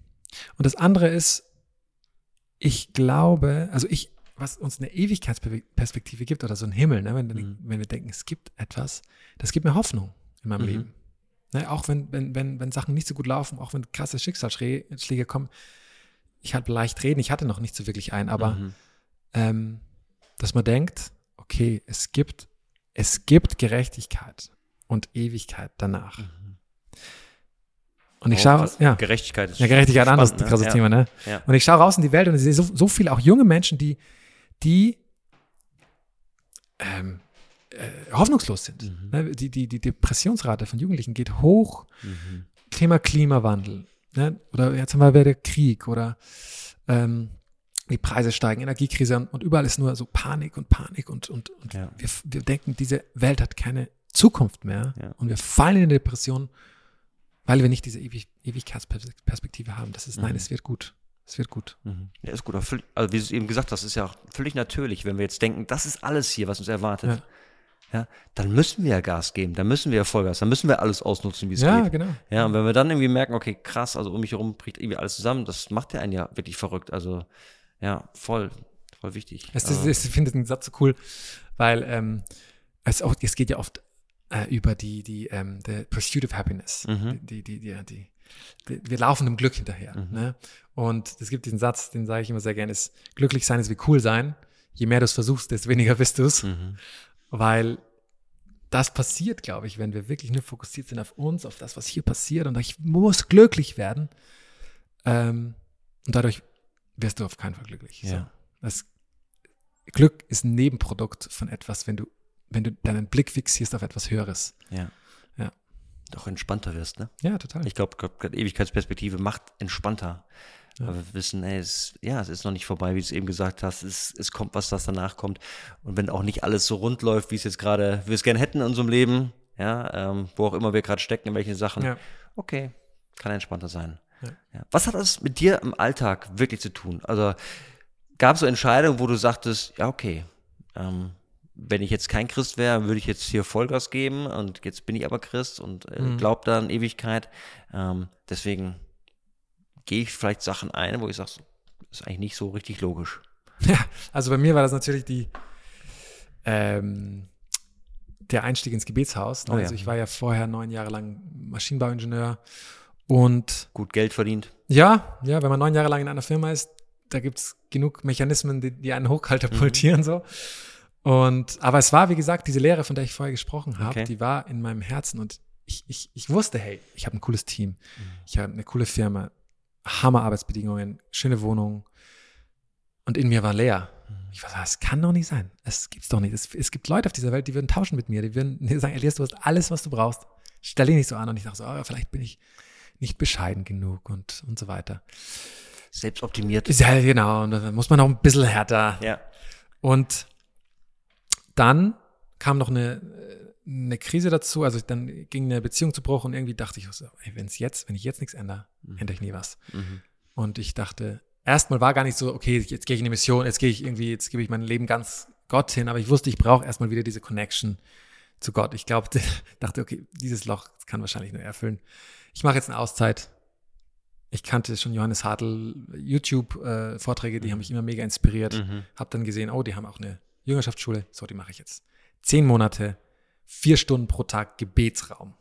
Und das andere ist, ich glaube, also ich, was uns eine Ewigkeitsperspektive gibt oder so ein Himmel, ne, wenn, mhm. wenn wir denken, es gibt etwas, das gibt mir Hoffnung in meinem mhm. Leben. Ne, auch wenn, wenn, wenn, wenn Sachen nicht so gut laufen, auch wenn krasse Schicksalsschläge kommen, ich halt leicht reden, ich hatte noch nicht so wirklich einen, aber mhm. ähm, dass man denkt, okay, es gibt, es gibt Gerechtigkeit und Ewigkeit danach. Mhm. Und ich oh, schaue, ja. Gerechtigkeit ist Ja, Gerechtigkeit, spannend, anderes ne? krasses ja. Thema, ne? Ja. Und ich schaue raus in die Welt und ich sehe so, so viele auch junge Menschen, die, die ähm, äh, hoffnungslos sind. Mhm. Ne? Die, die, die Depressionsrate von Jugendlichen geht hoch. Mhm. Thema Klimawandel. Ne? Oder jetzt haben wir wieder Krieg oder ähm, die Preise steigen, Energiekrise und, und, überall ist nur so Panik und Panik und, und, und ja. wir, wir denken, diese Welt hat keine Zukunft mehr ja. und wir fallen in eine Depression, weil wir nicht diese Ewig Ewigkeitsperspektive haben. Das ist, mhm. nein, es wird gut. Es wird gut. Mhm. Ja, ist gut. Also wie du es eben gesagt hast, ist ja auch völlig natürlich, wenn wir jetzt denken, das ist alles hier, was uns erwartet. Ja. Ja, dann müssen wir ja Gas geben, dann müssen wir ja Vollgas, dann müssen wir alles ausnutzen, wie es geht. Ja, genau. Ja, und wenn wir dann irgendwie merken, okay, krass, also um mich herum bricht irgendwie alles zusammen, das macht ja einen ja wirklich verrückt. Also, ja, voll, voll wichtig. Es, ist, ich finde den Satz so cool, weil ähm, es, auch, es geht ja oft äh, über die, die, ähm, the pursuit of happiness. Mhm. Die, die, die, die, die, wir laufen dem Glück hinterher. Mhm. Ne? Und es gibt diesen Satz, den sage ich immer sehr gerne, ist, glücklich sein ist wie cool sein. Je mehr du es versuchst, desto weniger bist du es. Mhm. Weil das passiert, glaube ich, wenn wir wirklich nur fokussiert sind auf uns, auf das, was hier passiert und ich muss glücklich werden. Ähm, und dadurch wirst du auf keinen Fall glücklich. Ja. So. Das Glück ist ein Nebenprodukt von etwas, wenn du wenn du deinen Blick fixierst auf etwas Höheres. Ja. Ja. Doch entspannter wirst, ne? Ja, total. Ich glaube, glaub, Ewigkeitsperspektive macht entspannter. Ja. Aber wir wissen, ey, es, ja, es ist noch nicht vorbei, wie du es eben gesagt hast. Es, es kommt was, das danach kommt. Und wenn auch nicht alles so rund läuft, wie es jetzt gerade, wir es gerne hätten in unserem Leben, ja, ähm, wo auch immer wir gerade stecken, in welchen Sachen, ja. okay, kann entspannter sein. Ja. Ja. Was hat das mit dir im Alltag wirklich zu tun? Also gab es so Entscheidungen, wo du sagtest, ja, okay, ähm, wenn ich jetzt kein Christ wäre, würde ich jetzt hier Vollgas geben und jetzt bin ich aber Christ und äh, mhm. glaube da an Ewigkeit. Ähm, deswegen gehe ich vielleicht Sachen ein, wo ich sage, das ist eigentlich nicht so richtig logisch. <laughs> Ja, also bei mir war das natürlich die ähm, der Einstieg ins Gebetshaus. Ne? Oh, ja. Also ich war ja vorher neun Jahre lang Maschinenbauingenieur und gut Geld verdient. Ja, ja, wenn man neun Jahre lang in einer Firma ist, da gibt es genug Mechanismen, die, die einen hochkatapultieren mhm. so. Und, aber es war, wie gesagt, diese Lehre, von der ich vorher gesprochen habe, okay. die war in meinem Herzen und ich, ich, ich wusste, hey, ich habe ein cooles Team, mhm. ich habe eine coole Firma, Hammer Arbeitsbedingungen, schöne Wohnung und in mir war leer. Ich war so, das kann doch nicht sein. Es gibt's doch nicht. Es, es gibt Leute auf dieser Welt, die würden tauschen mit mir. Die würden <laughs> sagen, Elias, du hast alles, was du brauchst. Stell dich nicht so an. Und ich dachte so, oh, vielleicht bin ich nicht bescheiden genug und, und so weiter. Selbstoptimiert. Ja, genau. Und da muss man auch ein bisschen härter. Ja. Und dann kam noch eine, eine Krise dazu. Also dann ging eine Beziehung zu Bruch und irgendwie dachte ich so, wenn es jetzt, wenn ich jetzt nichts ändere, ändere ich nie was. Mhm. Und ich dachte, erstmal war gar nicht so, okay, jetzt gehe ich in die Mission, jetzt gehe ich irgendwie, jetzt gebe ich mein Leben ganz Gott hin, aber ich wusste, ich brauche erstmal wieder diese Connection zu Gott. Ich glaube, <laughs> dachte, okay, dieses Loch kann wahrscheinlich nur erfüllen. Ich mache jetzt eine Auszeit. Ich kannte schon Johannes Hartl YouTube-Vorträge, die haben mich immer mega inspiriert. Mhm. Hab dann gesehen, oh, die haben auch eine Jüngerschaftsschule. So, die mache ich jetzt. Zehn Monate, vier Stunden pro Tag Gebetsraum.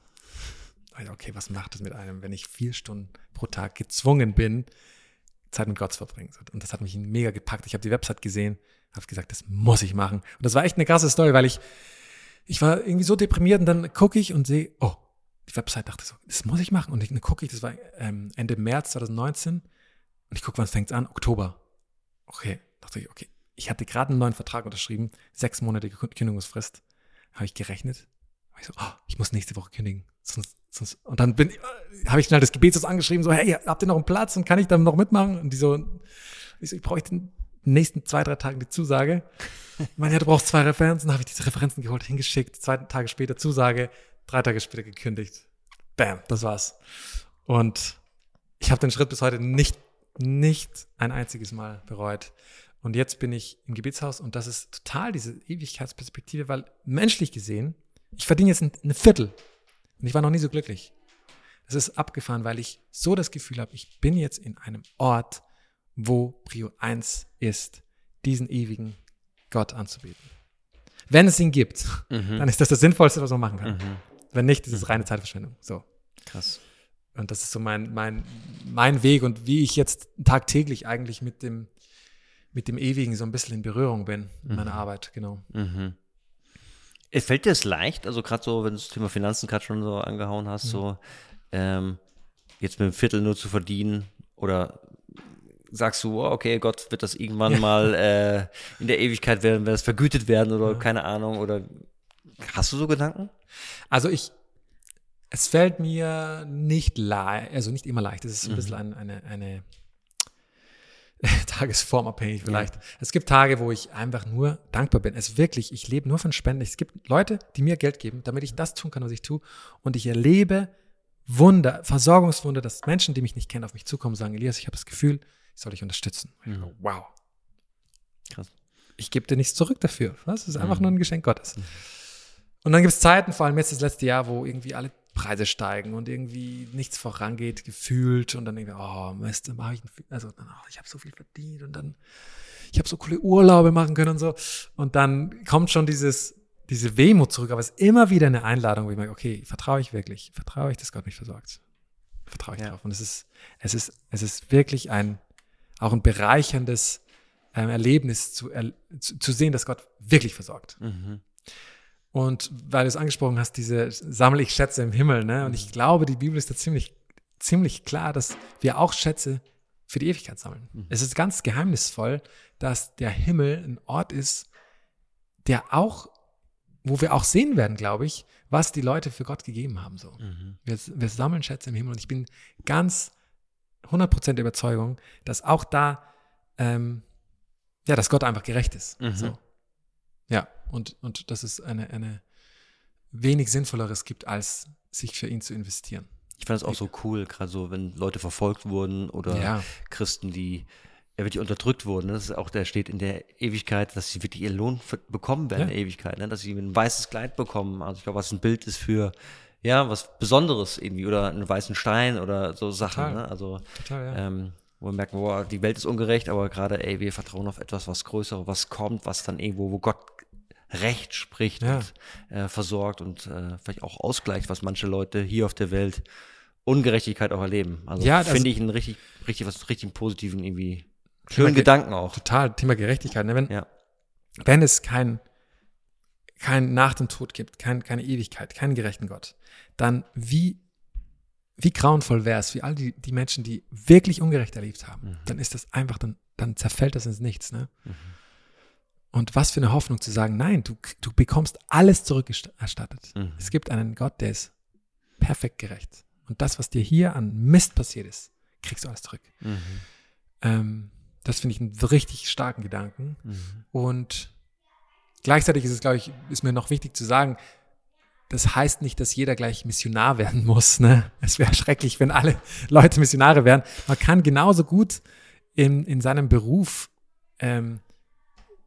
Okay, was macht das mit einem, wenn ich vier Stunden pro Tag gezwungen bin, Zeit mit Gott zu verbringen? Und das hat mich mega gepackt. Ich habe die Website gesehen, habe gesagt, das muss ich machen. Und das war echt eine krasse Story, weil ich, ich war irgendwie so deprimiert und dann gucke ich und sehe, oh, die Website dachte so, das muss ich machen. Und dann gucke ich, das war ähm, Ende März 2019 und ich gucke, wann fängt es an? Oktober. Okay, dachte ich, okay. Ich hatte gerade einen neuen Vertrag unterschrieben, sechs Monate Kündigungsfrist. Habe ich gerechnet. Hab ich so, oh, ich muss nächste Woche kündigen. Sonst, sonst, und dann bin, äh, habe ich schnell das Gebetshaus angeschrieben, so, hey, habt ihr noch einen Platz und kann ich dann noch mitmachen? Und die so, ich so, ich brauche den nächsten zwei, drei Tagen die Zusage. Ich meine, ja, du brauchst zwei Referenzen, habe ich diese Referenzen geholt, hingeschickt, zwei Tage später Zusage, drei Tage später gekündigt. Bam, das war's. Und ich habe den Schritt bis heute nicht, nicht ein einziges Mal bereut. Und jetzt bin ich im Gebetshaus und das ist total diese Ewigkeitsperspektive, weil menschlich gesehen, ich verdiene jetzt ein, ein Viertel und ich war noch nie so glücklich. Es ist abgefahren, weil ich so das Gefühl habe, ich bin jetzt in einem Ort, wo Prio 1 ist, diesen ewigen Gott anzubeten. Wenn es ihn gibt, Mhm. dann ist das das Sinnvollste, was man machen kann. Mhm. Wenn nicht, ist es reine Zeitverschwendung. So. Krass. Und das ist so mein, mein, mein Weg und wie ich jetzt tagtäglich eigentlich mit dem, mit dem Ewigen so ein bisschen in Berührung bin in meiner Arbeit, genau. Mhm. Es fällt dir es leicht, also gerade so, wenn du das Thema Finanzen gerade schon so angehauen hast, so ähm, jetzt mit einem Viertel nur zu verdienen oder sagst du, okay, Gott wird das irgendwann mal äh, in der Ewigkeit werden, wird das vergütet werden oder keine Ahnung oder hast du so Gedanken? Also ich, es fällt mir nicht leicht, also nicht immer leicht. Es ist ein bisschen ein, eine, eine <laughs> tagesformabhängig vielleicht. Es gibt Tage, wo ich einfach nur dankbar bin. Es wirklich, ich lebe nur von Spenden. Es gibt Leute, die mir Geld geben, damit ich das tun kann, was ich tue. Und ich erlebe Wunder, Versorgungswunder, dass Menschen, die mich nicht kennen, auf mich zukommen und sagen, Elias, ich habe das Gefühl, ich soll dich unterstützen. So, wow. Krass. Ich gebe dir nichts zurück dafür. Es ist einfach nur ein Geschenk Gottes. Und dann gibt es Zeiten, vor allem jetzt das letzte Jahr, wo irgendwie alle Preise steigen und irgendwie nichts vorangeht, gefühlt und dann irgendwie, oh Mist, dann mache ich, also oh, ich habe so viel verdient und dann, ich habe so coole Urlaube machen können und so. Und dann kommt schon dieses, diese Wehmut zurück, aber es ist immer wieder eine Einladung, wo ich merke, okay, vertraue ich wirklich, vertraue ich, dass Gott mich versorgt. Vertraue ich Ja. drauf. Und es ist, es ist, es ist wirklich ein, auch ein bereicherndes ähm, Erlebnis zu, er, zu, zu sehen, dass Gott wirklich versorgt. Mhm. Und weil du es angesprochen hast, diese sammle ich Schätze im Himmel, ne? Und ich glaube, die Bibel ist da ziemlich, ziemlich klar, dass wir auch Schätze für die Ewigkeit sammeln. Es ist ganz geheimnisvoll, dass der Himmel ein Ort ist, der auch, wo wir auch sehen werden, glaube ich, was die Leute für Gott gegeben haben. So. Mhm. Wir, wir sammeln Schätze im Himmel und ich bin ganz 100% der Überzeugung, dass auch da, ähm, ja, dass Gott einfach gerecht ist. Mhm. So. Ja, und, und dass es eine, eine wenig Sinnvolleres gibt, als sich für ihn zu investieren. Ich fand es auch so cool, gerade so, wenn Leute verfolgt wurden oder Ja. Christen, die ja, wirklich unterdrückt wurden. Das ist auch, da steht in der Ewigkeit, dass sie wirklich ihren Lohn bekommen werden in der Ewigkeit, ne? dass sie ein weißes Kleid bekommen. Also ich glaube, was ein Bild ist für ja, was Besonderes irgendwie oder einen weißen Stein oder so Sachen. Total. Ne? Also Total, ja. ähm, wo wir merken, boah, die Welt ist ungerecht, aber gerade, ey, wir vertrauen auf etwas, was Größeres, was kommt, was dann irgendwo, wo Gott Recht spricht Ja. und äh, versorgt und äh, vielleicht auch ausgleicht, was manche Leute hier auf der Welt Ungerechtigkeit auch erleben. Also Ja, finde ich einen richtig, richtig, was richtig positiven irgendwie Thema schönen Ge- Gedanken auch. Total, Thema Gerechtigkeit. Ne? Wenn, Ja. wenn es kein, kein Nach dem Tod gibt, kein, keine Ewigkeit, keinen gerechten Gott, dann wie, wie grauenvoll wäre es für all die, die Menschen, die wirklich ungerecht erlebt haben, dann ist das einfach, dann, dann zerfällt das ins Nichts. Ne? Und was für eine Hoffnung zu sagen, nein, du, du bekommst alles zurückerstattet. Mhm. Es gibt einen Gott, der ist perfekt gerecht. Und das, was dir hier an Mist passiert ist, kriegst du alles zurück. Mhm. Ähm, das finde ich einen richtig starken Gedanken. Mhm. Und gleichzeitig ist es, glaube ich, ist mir noch wichtig zu sagen, das heißt nicht, dass jeder gleich Missionar werden <laughs> muss. Ne? Es wäre schrecklich, wenn alle Leute Missionare wären. Man kann genauso gut in, in seinem Beruf ähm,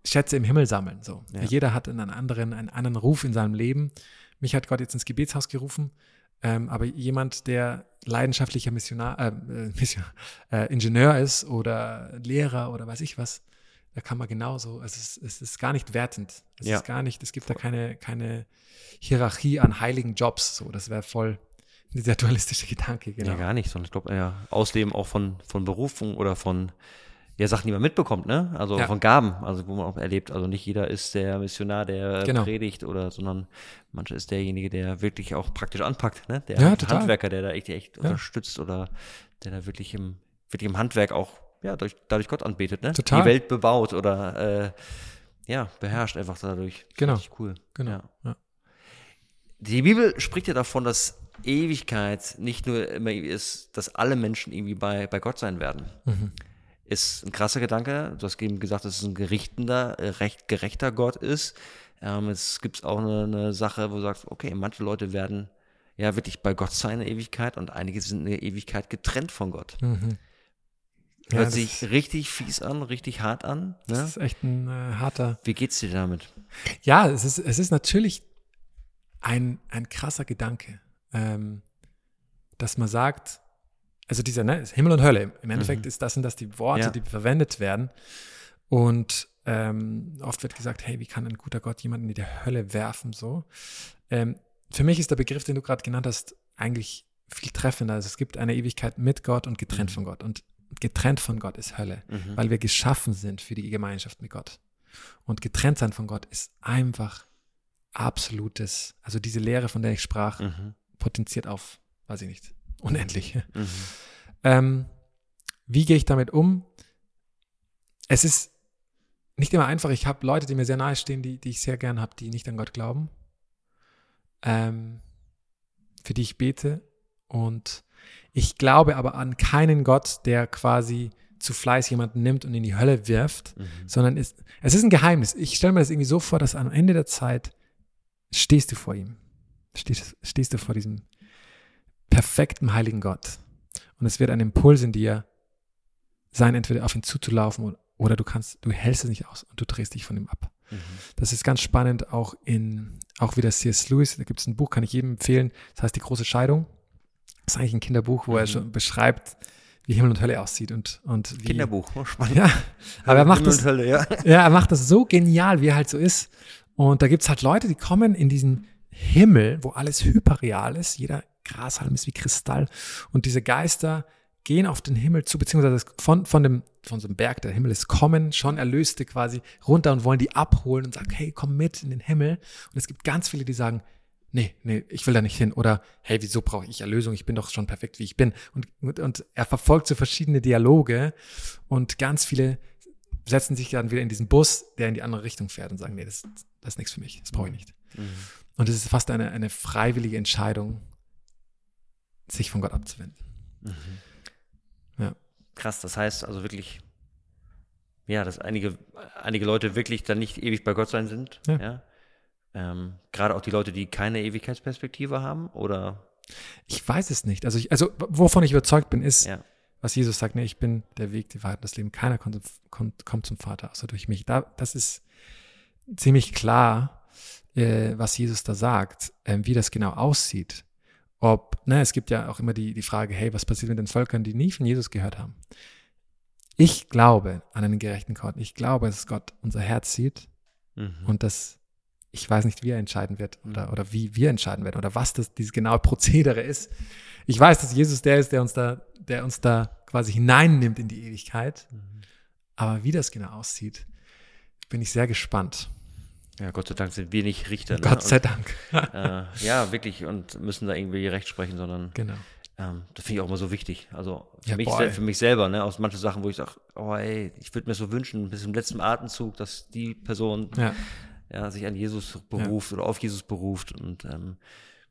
Schätze im Himmel sammeln. So. Ja. Jeder hat einen anderen, einen anderen Ruf in seinem Leben. Mich hat Gott jetzt ins Gebetshaus gerufen, ähm, aber jemand, der leidenschaftlicher Missionar, äh, äh Mission, <laughs> äh, Ingenieur ist oder Lehrer oder weiß ich was, da kann man genauso, es ist, es ist gar nicht wertend. Es ja. ist gar nicht, es gibt da keine, keine Hierarchie an heiligen Jobs. So, das wäre voll dieser dualistische <laughs> Gedanke, genau. Ja, gar nicht, sondern ich glaube, ja, Ausleben auch von, von Berufung oder von ja, Sachen, die man mitbekommt, ne? Also ja. von Gaben, also wo man auch erlebt. Also nicht jeder ist der Missionar, der genau. predigt oder, sondern mancher ist derjenige, der wirklich auch praktisch anpackt, ne? Der ja, Handwerker, der da echt, echt ja. unterstützt oder der da wirklich im, wirklich im Handwerk auch, ja, durch, dadurch Gott anbetet, ne? Total. Die Welt bebaut oder, äh, ja, beherrscht einfach dadurch. Genau. Richtig cool. Genau. Ja. Die Bibel spricht ja davon, dass Ewigkeit nicht nur immer ist, dass alle Menschen irgendwie bei, bei Gott sein werden. Mhm ist ein krasser Gedanke. Du hast eben gesagt, dass es ein gerichtender, äh, recht gerechter Gott ist. Ähm, es gibt auch eine, eine, Sache, wo du sagst, okay, manche Leute werden ja wirklich bei Gott sein in Ewigkeit und einige sind in der Ewigkeit getrennt von Gott. Mhm. Hört ja, sich richtig fies an, richtig hart an. Ne? Das ist echt ein äh, harter. Wie geht's dir damit? Ja, es ist, es ist natürlich ein, ein krasser Gedanke, ähm, dass man sagt, also dieser ne, Himmel und Hölle, im Endeffekt mhm. ist das sind das die Worte, ja. die verwendet werden. Und ähm, oft wird gesagt, hey, wie kann ein guter Gott jemanden in die Hölle werfen? So. Ähm, für mich ist der Begriff, den du gerade genannt hast, eigentlich viel treffender. Also es gibt eine Ewigkeit mit Gott und getrennt mhm. von Gott. Und getrennt von Gott ist Hölle, mhm. weil wir geschaffen sind für die Gemeinschaft mit Gott. Und getrennt sein von Gott ist einfach absolutes, also diese Lehre, von der ich sprach, mhm. potenziert auf, weiß ich nicht, unendlich. Mhm. Ähm, wie gehe ich damit um? Es ist nicht immer einfach. Ich habe Leute, die mir sehr nahe stehen, die, die ich sehr gern habe, die nicht an Gott glauben, ähm, für die ich bete. Und ich glaube aber an keinen Gott, der quasi zu Fleiß jemanden nimmt und in die Hölle wirft, mhm. sondern es, es ist ein Geheimnis. Ich stelle mir das irgendwie so vor, dass am Ende der Zeit stehst du vor ihm. Stehst, stehst du vor diesem perfekten heiligen Gott. Und es wird ein Impuls in dir sein, entweder auf ihn zuzulaufen oder du kannst, du hältst es nicht aus und du drehst dich von ihm ab. Mhm. Das ist ganz spannend, auch in, auch wie das C.S. Lewis, da gibt es ein Buch, kann ich jedem empfehlen, das heißt Die große Scheidung. Das ist eigentlich ein Kinderbuch, wo mhm. er schon beschreibt, wie Himmel und Hölle aussieht und, und wie, Kinderbuch, oh, spannend. Ja, aber er macht Himmel das, Hölle, ja. <laughs> ja, er macht das so genial, wie er halt so ist. Und da gibt es halt Leute, die kommen in diesen Himmel, wo alles hyperreal ist, jeder Grashalm ist wie Kristall. Und diese Geister gehen auf den Himmel zu, beziehungsweise von, von, dem, von so einem Berg, der Himmel ist, kommen schon Erlöste quasi runter und wollen die abholen und sagen, hey, komm mit in den Himmel. Und es gibt ganz viele, die sagen, nee, nee, ich will da nicht hin. Oder, hey, wieso brauche ich Erlösung? Ich bin doch schon perfekt, wie ich bin. Und, und, und er verfolgt so verschiedene Dialoge und ganz viele setzen sich dann wieder in diesen Bus, der in die andere Richtung fährt und sagen, nee, das, das ist nichts für mich, das brauche ich nicht. Mhm. Und es ist fast eine, eine freiwillige Entscheidung, sich von Gott abzuwenden. Mhm. Ja. Krass, das heißt also wirklich, ja, dass einige, einige Leute wirklich dann nicht ewig bei Gott sein sind. Ja. ja? Ähm, Gerade auch die Leute, die keine Ewigkeitsperspektive haben, oder? Ich weiß es nicht. Also, ich, also wovon ich überzeugt bin, ist, ja. was Jesus sagt, ne, ich bin der Weg, die Wahrheit, das Leben. Keiner kommt, kommt, kommt zum Vater, außer durch mich. Da, das ist ziemlich klar, äh, was Jesus da sagt, äh, wie das genau aussieht ob, ne, es gibt ja auch immer die, die Frage, hey, was passiert mit den Völkern, die nie von Jesus gehört haben? Ich glaube an einen gerechten Gott. Ich glaube, dass Gott unser Herz sieht mhm. und dass ich weiß nicht, wie er entscheiden wird oder, mhm. oder wie wir entscheiden werden oder was das dieses genaue Prozedere ist. Ich weiß, dass Jesus der ist, der uns da, der uns da quasi hineinnimmt in die Ewigkeit. Mhm. Aber wie das genau aussieht, bin ich sehr gespannt. Ja, Gott sei Dank sind wir nicht Richter. Ne? Gott sei Dank. äh, ja, wirklich und müssen da irgendwie Recht sprechen, sondern genau. Ähm, das finde ich auch immer so wichtig. Also für, Ja, mich, boah, für mich selber, ne, aus manchen Sachen, wo ich sage, oh ey, ich würde mir so wünschen, bis zum letzten Atemzug, dass die Person Ja. ja, sich an Jesus beruft oder auf Jesus beruft und ähm,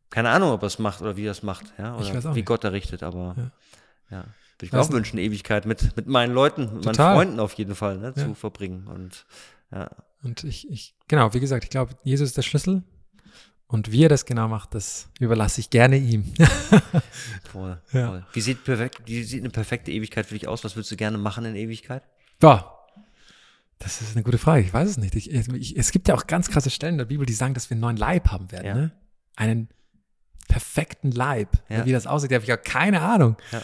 keine Ahnung, ob er es macht oder wie er es macht, ja, Ich oder weiß auch wie nicht. Gott da richtet, aber Ja. würde ich mir auch wünschen, Ewigkeit mit, mit meinen Leuten, mit meinen. Freunden auf jeden Fall, ne, zu verbringen und ja, Und ich, ich, genau, wie gesagt, ich glaube, Jesus ist der Schlüssel. Und wie er das genau macht, das überlasse ich gerne ihm. <laughs> voll, Ja. voll. Wie sieht, perfekt, wie sieht eine perfekte Ewigkeit für dich aus? Was würdest du gerne machen in Ewigkeit? Boah, das ist eine gute Frage. Ich weiß es nicht. Ich, ich, es gibt ja auch ganz krasse Stellen in der Bibel, die sagen, dass wir einen neuen Leib haben werden. Ja. Ne? Einen perfekten Leib. Ja. Wie das aussieht, habe ich ja keine Ahnung. Ja.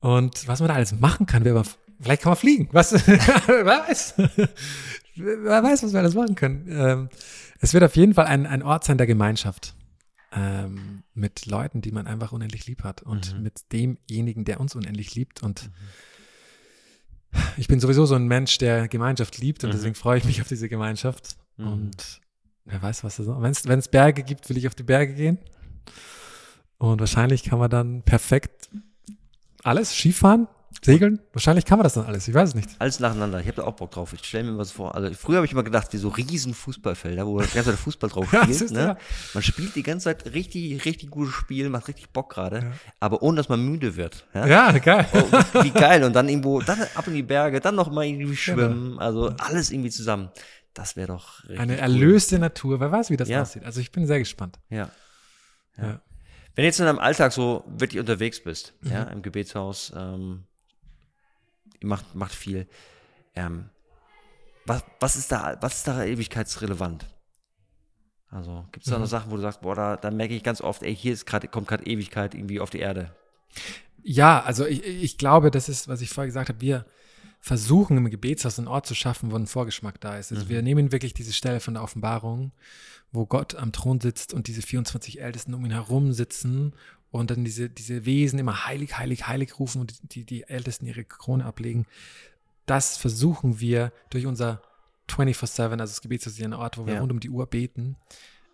Und was man da alles machen kann, wer man, vielleicht kann man fliegen. Was? <laughs> weiß? Wer weiß, was wir alles machen können. Ähm, es wird auf jeden Fall ein, ein Ort sein der Gemeinschaft. Ähm, mit Leuten, die man einfach unendlich lieb hat und Mhm. mit demjenigen, der uns unendlich liebt. Und ich bin sowieso so ein Mensch, der Gemeinschaft liebt und Mhm. deswegen freue ich mich auf diese Gemeinschaft. Mhm. Und wer weiß, was das ist. Wenn es Berge gibt, will ich auf die Berge gehen. Und wahrscheinlich kann man dann perfekt alles, Skifahren, segeln. Wahrscheinlich kann man das dann alles. Ich weiß es nicht. Alles nacheinander. Ich habe da auch Bock drauf. Ich stelle mir was vor. Also früher habe ich immer gedacht, wie so riesen Fußballfelder, wo man die ganze Zeit Fußball drauf <laughs> spielt. ne? ja- Man spielt die ganze Zeit richtig, richtig gutes Spiel, macht richtig Bock gerade, Ja. aber ohne dass man müde wird. Ja? Ja, geil. Oh, wie geil. Und dann irgendwo, dann ab in die Berge, dann noch mal irgendwie Genau. schwimmen. Also alles irgendwie zusammen. Das wäre doch richtig Eine cool. erlöste Natur. Wer weiß, wie das aussieht. Also ich bin sehr gespannt. Ja. Ja. Wenn du jetzt in deinem Alltag so wirklich unterwegs bist, Mhm. ja, im Gebetshaus, ähm, macht, macht viel, ähm, was, was ist da, was ist da ewigkeitsrelevant? Also gibt es da Mhm. noch Sachen, wo du sagst, boah, da, da merke ich ganz oft, ey, hier ist grad, kommt gerade Ewigkeit irgendwie auf die Erde. Ja, also ich, ich glaube, das ist, was ich vorher gesagt habe, wir versuchen im Gebetshaus einen Ort zu schaffen, wo ein Vorgeschmack da ist. Also Mhm. wir nehmen wirklich diese Stelle von der Offenbarung, wo Gott am Thron sitzt und diese 24 Ältesten um ihn herum sitzen und dann diese, diese Wesen immer heilig, heilig, heilig rufen und die, die Ältesten ihre Krone ablegen. Das versuchen wir durch unser 24-7, also das Gebetshaus ist ja ein Ort, wo wir Ja. rund um die Uhr beten,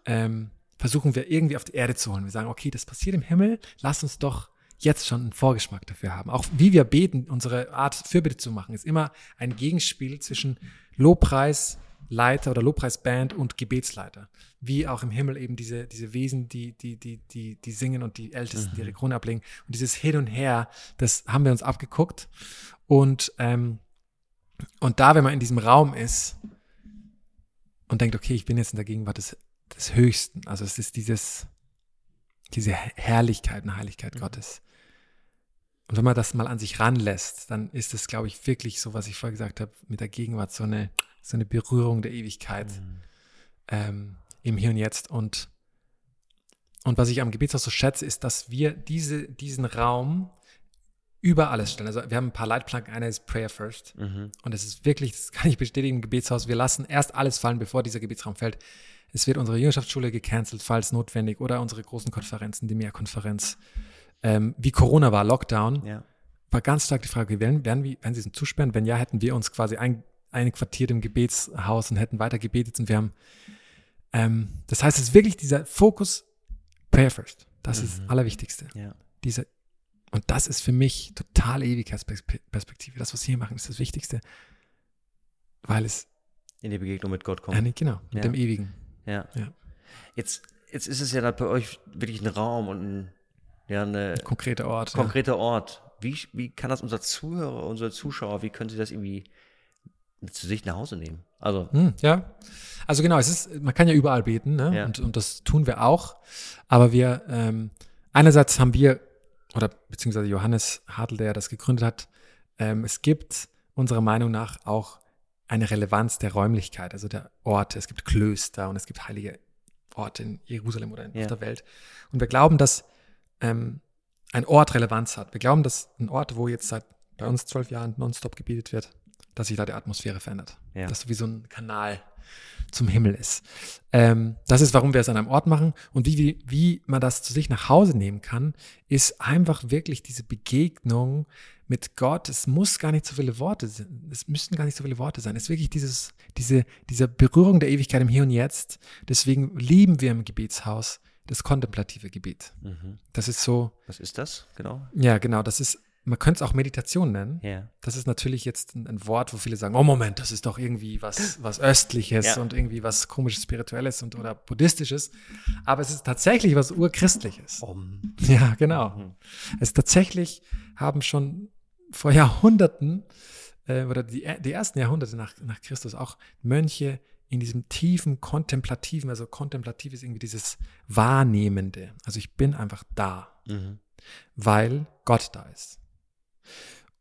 ähm, versuchen wir irgendwie auf die Erde zu holen. Wir sagen, okay, das passiert im Himmel, lass uns doch jetzt schon einen Vorgeschmack dafür haben. Auch wie wir beten, unsere Art Fürbitte zu machen, ist immer ein Gegenspiel zwischen Lobpreisleiter oder Lobpreisband und Gebetsleiter. Wie auch im Himmel eben diese, diese Wesen, die, die, die, die, die singen und die Ältesten, die ihre Krone ablegen. Und dieses Hin und Her, das haben wir uns abgeguckt. Und, ähm, und da, wenn man in diesem Raum ist und denkt, okay, ich bin jetzt in der Gegenwart des, des Höchsten, also es ist dieses, diese Herrlichkeit und Heiligkeit Gottes. Und wenn man das mal an sich ranlässt, dann ist es, glaube ich, wirklich so, was ich vorher gesagt habe, mit der Gegenwart so eine, so eine Berührung der Ewigkeit ähm, im Hier und Jetzt. Und, und was ich am Gebetshaus so schätze, ist, dass wir diese, diesen Raum über alles stellen. Also wir haben ein paar Leitplanken. Einer ist Prayer First. Mhm. Und es ist wirklich, das kann ich bestätigen im Gebetshaus, wir lassen erst alles fallen, bevor dieser Gebetsraum fällt. Es wird unsere Jüngerschaftsschule gecancelt, falls notwendig, oder unsere großen Konferenzen, die Mehrkonferenz. Ähm, wie Corona war, Lockdown, Ja. war ganz stark die Frage, werden, werden, wir, werden sie es zusperren? Wenn ja, hätten wir uns quasi ein, einquartiert im Gebetshaus und hätten weiter gebetet und wir haben, ähm, das heißt, es ist wirklich dieser Fokus, Prayer First. Das ist das Allerwichtigste. Ja. Diese, und das ist für mich total Ewigkeitsperspektive. Das, was wir hier machen, ist das Wichtigste. Weil es, In die Begegnung mit Gott kommt. nee, genau, mit Ja. dem Ewigen. Ja. Ja. Jetzt, jetzt ist es ja da bei euch wirklich ein Raum und ein, ja, eine Konkreter Ort. ja. konkreter Ort. Wie, wie kann das unser Zuhörer, unsere Zuschauer, wie können sie das irgendwie zu sich nach Hause nehmen? Also, Hm, ja. Also genau, es ist, man kann ja überall beten, ne? Ja. Und, und das tun wir auch. Aber wir, ähm, einerseits haben wir, oder beziehungsweise Johannes Hartl, der das gegründet hat, ähm, es gibt unserer Meinung nach auch eine Relevanz der Räumlichkeit, also der Orte. Es gibt Klöster und es gibt heilige Orte in Jerusalem oder in, Ja. der Welt. Und wir glauben, dass ähm, ein Ort Relevanz hat. Wir glauben, dass ein Ort, wo jetzt seit bei uns zwölf Jahren nonstop gebetet wird, dass sich da die Atmosphäre verändert. Ja. Dass so wie so ein Kanal zum Himmel ist. Ähm, das ist, warum wir es an einem Ort machen. Und wie, wie, wie man das zu sich nach Hause nehmen kann, ist einfach wirklich diese Begegnung mit Gott. Es muss gar nicht so viele Worte sein. Es müssten gar nicht so viele Worte sein. Es ist wirklich dieses, diese, diese Berührung der Ewigkeit im Hier und Jetzt. Deswegen lieben wir im Gebetshaus das kontemplative Gebet. Mhm. Das ist so, Was ist das? Genau. ja, genau, das ist, man könnte es auch Meditation nennen. Ja. Das ist natürlich jetzt ein, ein Wort, wo viele sagen, oh Moment, das ist doch irgendwie was, was Östliches Ja. und irgendwie was komisches, Spirituelles und oder Buddhistisches. Aber es ist tatsächlich was Urchristliches. Um. Ja, genau. Mhm. Es tatsächlich haben schon vor Jahrhunderten äh, oder die, die ersten Jahrhunderte nach, nach Christus auch Mönche in diesem tiefen kontemplativen, also kontemplativ ist irgendwie dieses Wahrnehmende. Also ich bin einfach da, Mhm. weil Gott da ist.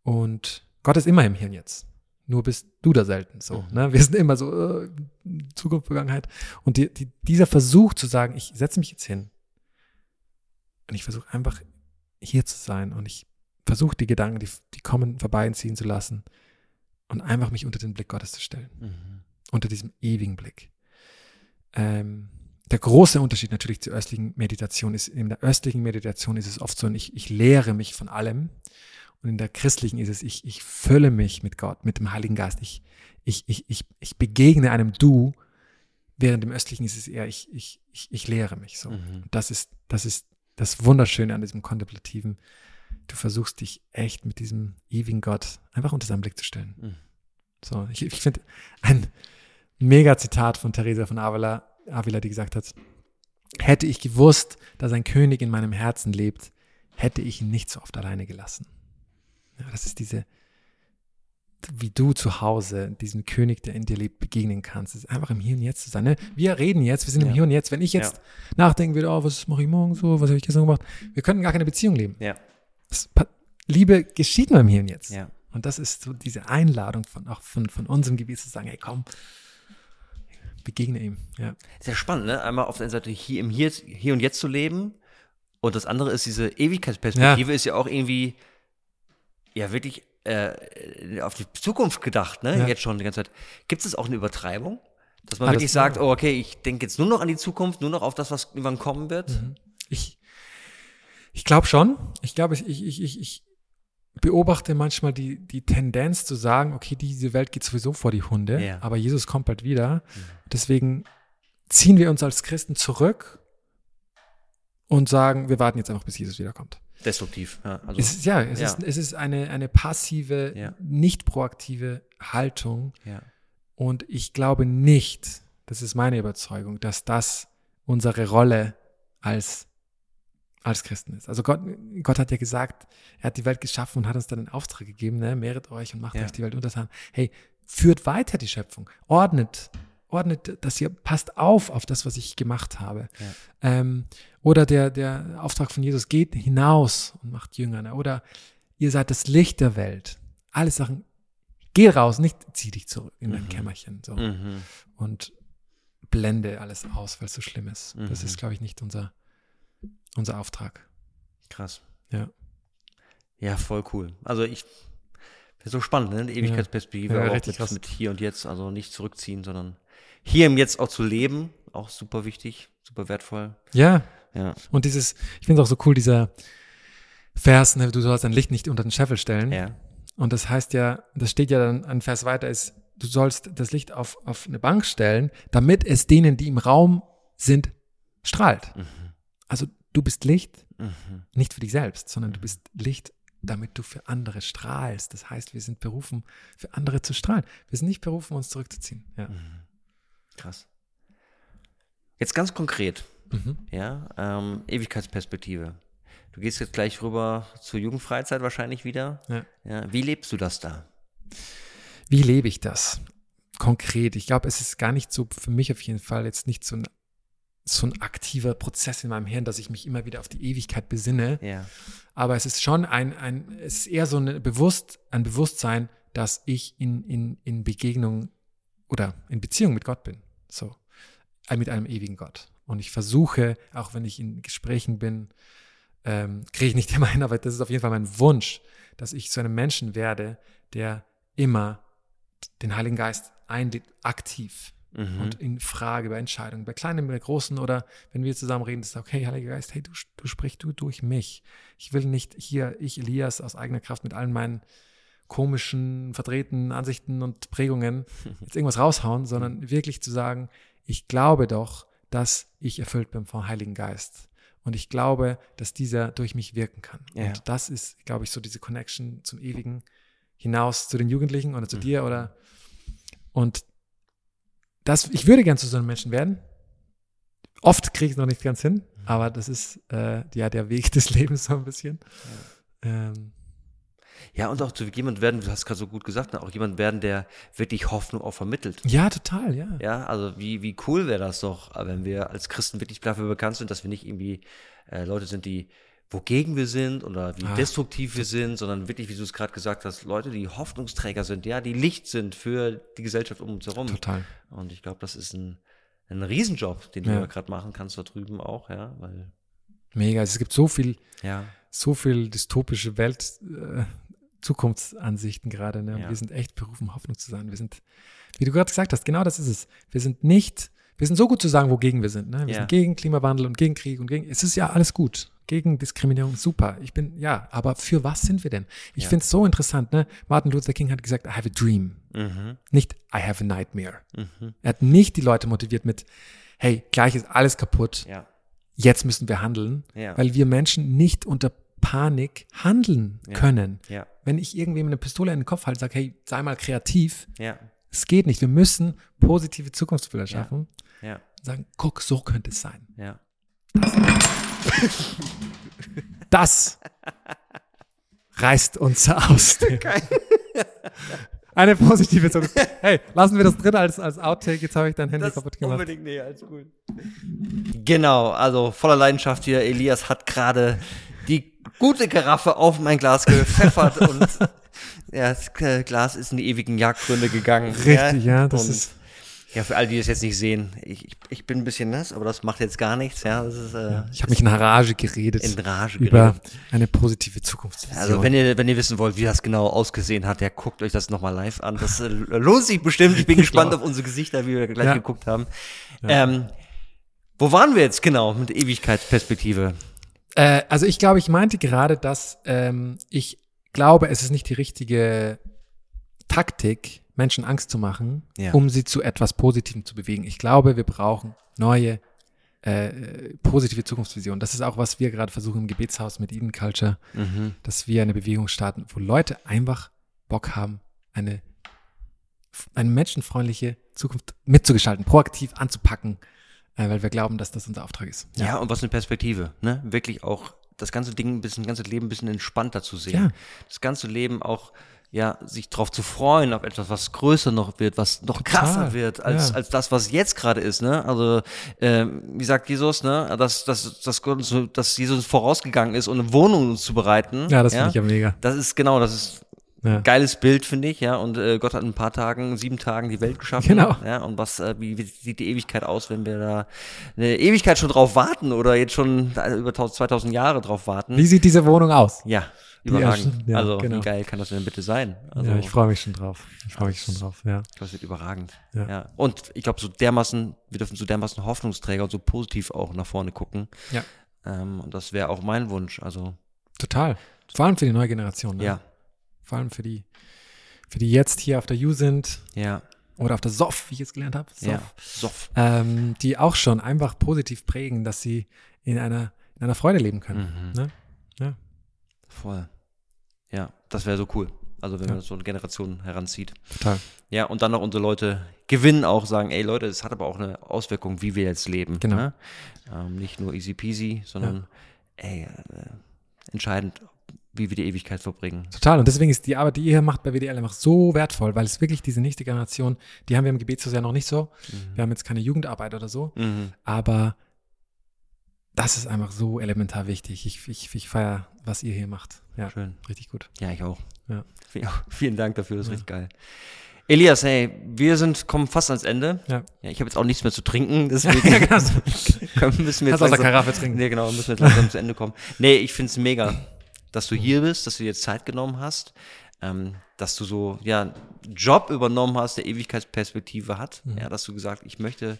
Und Gott ist immer im Hier und Jetzt. Nur bist du da selten so. Mhm. Ne? Wir sind immer so äh, Zukunft, Vergangenheit. Und die, die, dieser Versuch zu sagen, ich setze mich jetzt hin und ich versuche einfach hier zu sein und ich versuche die Gedanken, die, die kommen, vorbeiziehen zu lassen und einfach mich unter den Blick Gottes zu stellen Mhm. Unter diesem ewigen Blick. Ähm, der große Unterschied natürlich zur östlichen Meditation ist, in der östlichen Meditation ist es oft so, ich, ich lehre mich von allem. Und in der christlichen ist es, ich, ich fülle mich mit Gott, mit dem Heiligen Geist. Ich, ich, ich, ich, ich begegne einem Du, während im östlichen ist es eher, ich, ich, ich, ich lehre mich so. Mhm. Das ist, das ist das Wunderschöne an diesem Kontemplativen. Du versuchst dich echt mit diesem ewigen Gott einfach unter seinen Blick zu stellen. Mhm. So, ich, ich finde ein mega Zitat von Teresa von Avila, Avila, die gesagt hat, hätte ich gewusst, dass ein König in meinem Herzen lebt, hätte ich ihn nicht so oft alleine gelassen. Ja, das ist diese, wie du zu Hause diesem König, der in dir lebt, begegnen kannst. Es ist einfach im Hier und Jetzt zu sein. Ne? Wir reden jetzt, wir sind im Ja. Hier und Jetzt. Wenn ich jetzt nachdenken würde, oh, was mache ich morgen so, was habe ich gestern gemacht, wir könnten gar keine Beziehung leben. Ja. Das, Liebe geschieht nur im Hier und Jetzt. Ja. Und das ist so diese Einladung von, auch von, von unserem Gebiet zu sagen, hey komm, begegne ihm. Ja. Sehr spannend, ne? Einmal auf der einen Seite hier im Hier, hier und Jetzt zu leben und das andere ist diese Ewigkeitsperspektive, ist ja auch irgendwie, ja, wirklich äh, auf die Zukunft gedacht, ne? Ja. Jetzt schon die ganze Zeit. Gibt es auch eine Übertreibung? Dass man Ah, das- wirklich sagt, oh, okay, ich denke jetzt nur noch an die Zukunft, nur noch auf das, was irgendwann kommen wird. Ich, ich glaube schon. Ich glaube, ich, ich, ich, ich beobachte manchmal die, die Tendenz zu sagen, okay, diese Welt geht sowieso vor die Hunde, Ja. aber Jesus kommt bald wieder. Deswegen ziehen wir uns als Christen zurück und sagen, wir warten jetzt einfach, bis Jesus wiederkommt. Destruktiv, ja. Also, Es ist, ja, es Ja. ist, es ist eine, eine passive, Ja. nicht proaktive Haltung. Und ich glaube nicht, das ist meine Überzeugung, dass das unsere Rolle als, als Christen ist. Also Gott, Gott hat ja gesagt, er hat die Welt geschaffen und hat uns dann den Auftrag gegeben, ne, mehret euch und macht Ja. euch die Welt untertan. Hey, führt weiter die Schöpfung, ordnet, ordnet, dass ihr passt auf auf das, was ich gemacht habe. Ja. Ähm, oder der, der Auftrag von Jesus, geht hinaus und macht Jünger. Ne? Oder ihr seid das Licht der Welt. Alle Sachen, geh raus, nicht zieh dich zurück in dein Mhm. Kämmerchen. So Mhm. und blende alles aus, weil es so schlimm ist. Das Mhm. ist, glaube ich, nicht unser, unser Auftrag. Krass. Ja. Ja, voll cool. Also ich so spannend, ne? Die Ewigkeitsperspektive, Ja, auch richtig mit, mit hier und jetzt, also nicht zurückziehen, sondern hier im Jetzt auch zu leben, auch super wichtig, super wertvoll. Ja, Ja, und dieses, ich finde es auch so cool, dieser Vers, ne, du sollst dein Licht nicht unter den Scheffel stellen. ja, Und das heißt ja, das steht ja dann ein Vers weiter, ist, du sollst das Licht auf, auf eine Bank stellen, damit es denen, die im Raum sind, strahlt. Mhm. Also du bist Licht, Mhm. nicht für dich selbst, sondern du bist Licht, damit du für andere strahlst. Das heißt, wir sind berufen, für andere zu strahlen. Wir sind nicht berufen, uns zurückzuziehen. Ja. krass. Jetzt ganz konkret, Mhm. ja, ähm, Ewigkeitsperspektive. Du gehst jetzt gleich rüber zur Jugendfreizeit wahrscheinlich wieder. Ja. Ja, wie lebst du das da? Wie lebe ich das konkret? Ich glaube, es ist gar nicht so, für mich auf jeden Fall jetzt nicht so ein, so ein aktiver Prozess in meinem Hirn, dass ich mich immer wieder auf die Ewigkeit besinne. Ja, Aber es ist schon ein, ein es ist eher so eine Bewusst, ein Bewusstsein, dass ich in, in, in Begegnung oder in Beziehung mit Gott bin. So. Äh, Mit einem ewigen Gott. Und ich versuche, auch wenn ich in Gesprächen bin, ähm, kriege ich nicht immer hin, aber das ist auf jeden Fall mein Wunsch, dass ich zu einem Menschen werde, der immer den Heiligen Geist einlädt, aktiv mhm. und in Frage bei Entscheidungen, bei kleinen, bei großen oder wenn wir zusammen reden, ist okay, Heiliger Geist, hey, du, du sprichst du durch mich. Ich will nicht hier, ich Elias aus eigener Kraft mit allen meinen komischen, verdrehten Ansichten und Prägungen <laughs> jetzt irgendwas raushauen, sondern wirklich zu sagen, ich glaube doch, dass ich erfüllt bin vom Heiligen Geist. Und ich glaube, dass dieser durch mich wirken kann. Ja. Und das ist, glaube ich, so diese Connection zum Ewigen hinaus zu den Jugendlichen oder zu Mhm. dir oder und das, ich würde gern zu so einem Menschen werden. Oft kriege ich es noch nicht ganz hin, Mhm. aber das ist äh, ja der Weg des Lebens so ein bisschen. Ähm, Ja, und auch zu jemand werden, du hast gerade so gut gesagt, ne, auch jemand werden, der wirklich Hoffnung auch vermittelt. ja, total, ja. Ja, also wie, wie cool wäre das doch, wenn wir als Christen wirklich dafür bekannt sind, dass wir nicht irgendwie äh, Leute sind, die wogegen wir sind oder wie Ah, destruktiv wir sind, sondern wirklich, wie du es gerade gesagt hast, Leute, die Hoffnungsträger sind, ja, die Licht sind für die Gesellschaft um uns herum. Total. Und ich glaube, das ist ein, ein Riesenjob, den Ja. du gerade machen kannst da drüben auch, ja, weil, Mega. Es gibt so viel, ja, so viel dystopische Welt, äh, Zukunftsansichten gerade. Ne? Ja. Wir sind echt berufen, Hoffnung zu sein. Wir sind, wie du gerade gesagt hast, genau das ist es. Wir sind nicht, wir sind so gut zu sagen, wogegen wir sind. Ne? Wir Ja. sind gegen Klimawandel und gegen Krieg und gegen, es ist ja alles gut. Gegen Diskriminierung, super. Ich bin, ja, aber für was sind wir denn? Ich Ja. finde es so interessant, ne? Martin Luther King hat gesagt, I have a dream. mhm, Nicht, I have a nightmare. mhm, Er hat nicht die Leute motiviert mit, hey, gleich ist alles kaputt, ja, jetzt müssen wir handeln, Ja. weil wir Menschen nicht unter Panik handeln können. Wenn ich irgendwem eine Pistole in den Kopf halte, sage, hey, sei mal kreativ, es geht nicht. Wir müssen positive Zukunftsbilder schaffen. Sagen, guck, so könnte es sein. ja. Das reißt uns aus. Eine positive Zukunft. Hey, lassen wir das drin als, als Outtake. Jetzt habe ich dein Handy kaputt gemacht. unbedingt, nee, alles gut. Genau, also voller Leidenschaft hier. Elias hat gerade die gute Karaffe auf mein Glas gepfeffert und <laughs> ja, das Glas ist in die ewigen Jagdgründe gegangen. Richtig, ja, das und, ist- Ja, für alle, die das jetzt nicht sehen, ich, ich, ich bin ein bisschen nass, aber das macht jetzt gar nichts. Ja, ist äh, Ich habe mich in Rage geredet. in Rage über geredet. eine positive Zukunftsvision. Also wenn ihr, wenn ihr wissen wollt, wie das genau ausgesehen hat, ja, guckt euch das nochmal live an. Das äh, lohnt sich bestimmt. Ich bin <laughs> gespannt glaub. auf unsere Gesichter, wie wir gleich Ja. geguckt haben. Ähm, wo waren wir jetzt genau mit Ewigkeitsperspektive? Äh, also ich glaube, ich meinte gerade, dass ähm, ich glaube, es ist nicht die richtige Taktik, Menschen Angst zu machen, Ja. um sie zu etwas Positivem zu bewegen. Ich glaube, wir brauchen neue, äh, positive Zukunftsvisionen. Das ist auch, was wir gerade versuchen im Gebetshaus mit Eden Culture, Mhm. dass wir eine Bewegung starten, wo Leute einfach Bock haben, eine, eine menschenfreundliche Zukunft mitzugestalten, proaktiv anzupacken, äh, weil wir glauben, dass das unser Auftrag ist. Ja. und was eine Perspektive, ne? Wirklich auch das ganze Ding ein bisschen, das ganze Leben ein bisschen entspannter zu sehen. Ja. Das ganze Leben auch, ja, sich darauf zu freuen, auf etwas, was größer noch wird, was noch Total, krasser wird, als, ja. als das, was jetzt gerade ist, ne? Also, ähm, wie sagt Jesus, ne? Dass, dass, dass, Gott uns, dass Jesus vorausgegangen ist, um eine Wohnung uns zu bereiten. Ja, das finde ich ja mega. Das ist genau, das ist Ja. geiles Bild, finde ich, ja. Und äh, Gott hat in ein paar Tagen, sieben Tagen die Welt geschaffen. Genau. Ja, und was, äh, wie, wie sieht die Ewigkeit aus, wenn wir da eine Ewigkeit schon drauf warten oder jetzt schon äh, über 1000, 2000 Jahre drauf warten? Wie sieht diese Wohnung aus? Ja, überragend. ja, also, genau. wie geil kann das denn bitte sein? Also, ja, ich freue mich schon drauf. Ich freue mich schon drauf, ja. das wird überragend. Ja. Ja. Und ich glaube, so dermaßen, wir dürfen so dermaßen Hoffnungsträger und so positiv auch nach vorne gucken. Ja. Ähm, und das wäre auch mein Wunsch. Also, Total. Vor allem für die neue Generation. Ne? ja, Vor allem für die, für die jetzt hier auf der U sind ja, oder auf der SOF, wie ich es gelernt habe. SOF. ja. Soff. Ähm, die auch schon einfach positiv prägen, dass sie in einer, in einer Freude leben können. Mhm. Ne? Ja. Voll. Ja, das wäre so cool. Also wenn Ja. man so eine Generation heranzieht. Total. Ja, und dann noch unsere Leute gewinnen, auch sagen, ey Leute, es hat aber auch eine Auswirkung, wie wir jetzt leben. Genau. Ne? Ähm, nicht nur easy peasy, sondern ey, äh, entscheidend, wie wir die Ewigkeit verbringen. Total. Und deswegen ist die Arbeit, die ihr hier macht bei WDL einfach so wertvoll, weil es wirklich diese nächste Generation, die haben wir im Gebetshaus ja noch nicht so. Wir haben jetzt keine Jugendarbeit oder so. Mhm. Aber das ist einfach so elementar wichtig. Ich, ich, ich feiere, was ihr hier macht. Ja, Schön. richtig gut. Ja, ich auch. Ja. Ja, <laughs> vielen Dank dafür, das ist richtig geil. Elias, hey, wir sind, kommen fast ans Ende. Ja. Ja, ich habe jetzt auch nichts mehr zu trinken, <laughs> deswegen <laughs> können, müssen wir jetzt Kannst aus der langsam- Karaffe trinken. Nee, genau, müssen wir jetzt langsam zu Ende kommen. Nee, ich find's mega, dass du hier bist, dass du dir jetzt Zeit genommen hast, ähm, dass du so, ja, einen Job übernommen hast, der Ewigkeitsperspektive hat. Mhm. Ja, dass du gesagt, ich möchte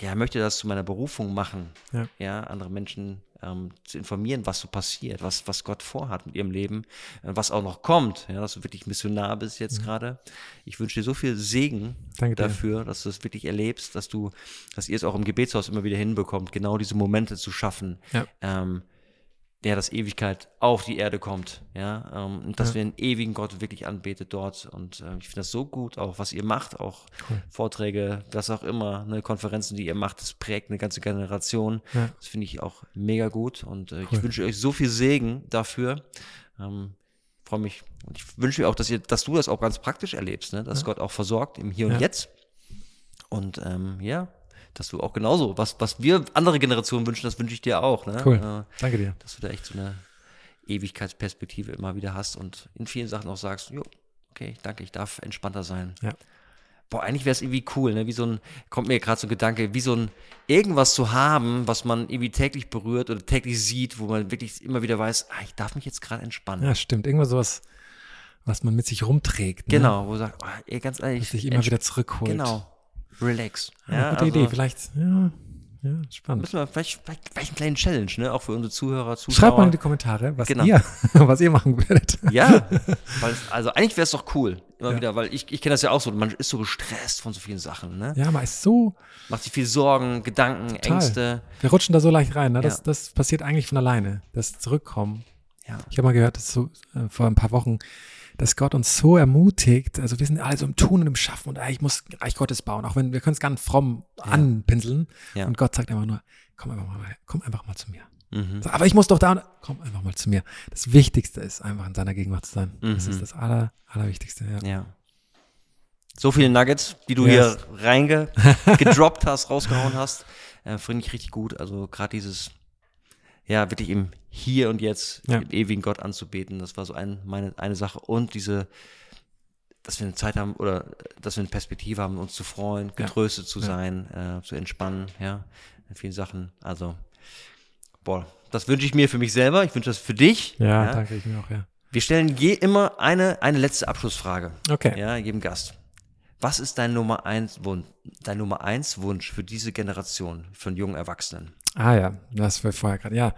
ja, möchte das zu meiner Berufung machen, Ja. ja, andere Menschen ähm, zu informieren, was so passiert, was, was Gott vorhat mit ihrem Leben, äh, was auch noch kommt, ja, dass du wirklich Missionar bist jetzt gerade. Ich wünsche dir so viel Segen Mhm. Danke dir. dafür, dass du es wirklich erlebst, dass du, dass ihr es auch im Gebetshaus immer wieder hinbekommt, genau diese Momente zu schaffen, Ja. ähm, der dass Ewigkeit auf die Erde kommt, ja, ähm, dass Ja. wir einen ewigen Gott wirklich anbetet dort und äh, ich finde das so gut, auch was ihr macht, auch Cool. Vorträge, was auch immer, ne, Konferenzen, die ihr macht, das prägt eine ganze Generation, Ja. das finde ich auch mega gut und äh, ich Cool. wünsche euch so viel Segen dafür, ähm, freue mich und ich wünsche mir auch, dass ihr, dass du das auch ganz praktisch erlebst, ne, dass Ja. Gott auch versorgt im Hier und. Jetzt und ähm, ja, dass du auch genauso, was, was wir andere Generationen wünschen, das wünsche ich dir auch. Ne? Cool. Äh, Danke dir. dass du da echt so eine Ewigkeitsperspektive immer wieder hast und in vielen Sachen auch sagst, jo, okay, danke, ich darf entspannter sein. Ja. Boah, eigentlich wäre es irgendwie cool, ne? Wie so ein, kommt mir gerade so ein Gedanke, wie so ein irgendwas zu haben, was man irgendwie täglich berührt oder täglich sieht, wo man wirklich immer wieder weiß, ah, ich darf mich jetzt gerade entspannen. Ja, stimmt. Irgendwas sowas, was man mit sich rumträgt. Ne? Genau, wo du sagst, oh, ey, ganz ehrlich, Was sich immer wieder zurückholt. Genau. Relax. Ja, gute also Idee. Vielleicht, ja, ja, spannend. müssen wir vielleicht, vielleicht, vielleicht einen kleinen Challenge, ne? Auch für unsere Zuhörer, Zuschauer. Schreibt mal in die Kommentare, was Genau. ihr, <laughs> was ihr machen würdet. Ja, weil es, also eigentlich wäre es doch cool, immer Ja. wieder, weil ich, ich kenne das ja auch so, man ist so gestresst von so vielen Sachen, ne? Ja, man ist so, Macht sich viel Sorgen, Gedanken, Total. Ängste. wir rutschen da so leicht rein. Ne? Das, Ja. das passiert eigentlich von alleine. Das Zurückkommen. Ja. Ich habe mal gehört, dass so äh, vor ein paar Wochen, dass Gott uns so ermutigt. Also wir sind alle so im Tun und im Schaffen und ich muss Reich Gottes bauen, auch wenn wir können es ganz fromm anpinseln. Ja. Und Gott sagt einfach nur, komm einfach mal, komm einfach mal zu mir. Mhm. Aber ich muss doch da, komm einfach mal zu mir. Das Wichtigste ist einfach in seiner Gegenwart zu sein. Das Mhm. ist das aller, allerwichtigste. Ja. Ja. So viele Nuggets, die du Yes. hier reinge gedroppt hast, rausgehauen hast, äh, finde ich richtig gut. Also gerade dieses, ja, wirklich im Hier und Jetzt, Ja. im ewigen Gott anzubeten, das war so ein, meine, eine Sache. Und diese, dass wir eine Zeit haben oder dass wir eine Perspektive haben, uns zu freuen, getröstet zu Ja. sein, äh, zu entspannen, ja, in vielen Sachen. Also, boah, das wünsche ich mir für mich selber, ich wünsche das für dich. Ja, danke ich mir auch, ja. Wir stellen je immer eine, eine letzte Abschlussfrage. Okay. Ja, jedem Gast. Was ist dein Nummer eins Wunsch, dein Nummer eins Wunsch für diese Generation von jungen Erwachsenen? Ah ja, das war vorher gerade, ja.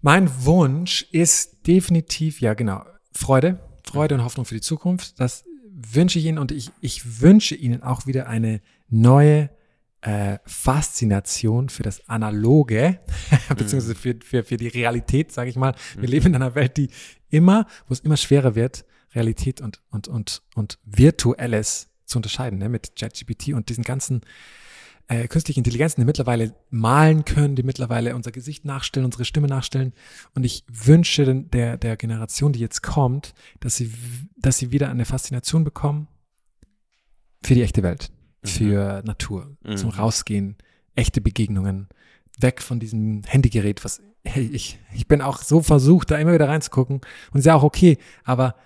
Mein Wunsch ist definitiv, ja genau, Freude, Freude und Hoffnung für die Zukunft. Das wünsche ich Ihnen und ich, ich wünsche Ihnen auch wieder eine neue äh, Faszination für das Analoge, <laughs> beziehungsweise für, für, für die Realität, sage ich mal. Wir leben in einer Welt, die immer, wo es immer schwerer wird, Realität und, und, und, und Virtuelles zu unterscheiden, ne, mit ChatGPT und diesen ganzen äh, künstliche Intelligenzen, die mittlerweile malen können, die mittlerweile unser Gesicht nachstellen, unsere Stimme nachstellen. Und ich wünsche der, der Generation, die jetzt kommt, dass sie, dass sie wieder eine Faszination bekommen für die echte Welt, für Natur, zum Mhm. Rausgehen, echte Begegnungen, weg von diesem Handygerät, was, hey, ich, ich bin auch so versucht, da immer wieder reinzugucken und ist ja auch okay, aber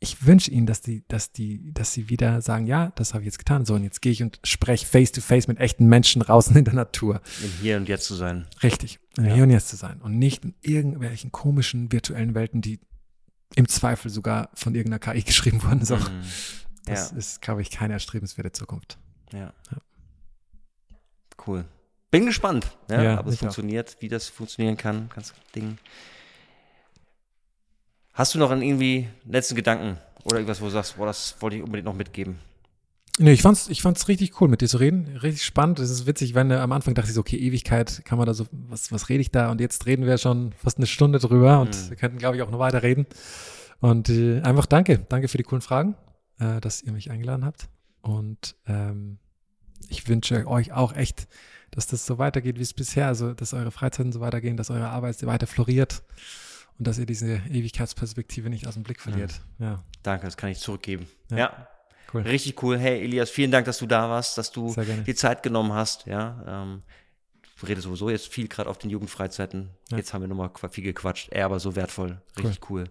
ich wünsche ihnen, dass die, dass die, dass sie wieder sagen, ja, das habe ich jetzt getan, so und jetzt gehe ich und spreche face to face mit echten Menschen draußen in der Natur. Im Hier und Jetzt zu sein. Richtig, in Hier und Jetzt zu sein und nicht in irgendwelchen komischen virtuellen Welten, die im Zweifel sogar von irgendeiner KI geschrieben wurden. So. Mhm. Das Ja. ist, glaube ich, keine erstrebenswerte Zukunft. Ja. Ja. Cool. Bin gespannt, ja, Ja, ob es ich auch. funktioniert, wie das funktionieren kann, ganz Ding. Hast du noch einen irgendwie letzten Gedanken oder irgendwas, wo du sagst, boah, das wollte ich unbedingt noch mitgeben? Nee, ich fand's, ich fand's richtig cool, mit dir zu reden. Richtig spannend. Es ist witzig, wenn äh, am Anfang dachte ich so, okay, Ewigkeit, kann man da so, was, was rede ich da? Und jetzt reden wir schon fast eine Stunde drüber und Mhm. wir könnten, glaube ich, auch noch weiter reden. Und äh, einfach danke. Danke für die coolen Fragen, äh, dass ihr mich eingeladen habt. Und ähm, ich wünsche euch auch echt, dass das so weitergeht wie es bisher, also dass eure Freizeiten so weitergehen, dass eure Arbeit weiter floriert und dass ihr diese Ewigkeitsperspektive nicht aus dem Blick verliert. Ja, Danke, das kann ich zurückgeben. Ja. ja. cool. Richtig cool. Hey, Elias, vielen Dank, dass du da warst, dass du die Zeit genommen hast. Ja, ähm, du redest sowieso jetzt viel gerade auf den Jugendfreizeiten. Ja. Jetzt haben wir nochmal viel gequatscht. Er aber so wertvoll. Richtig cool.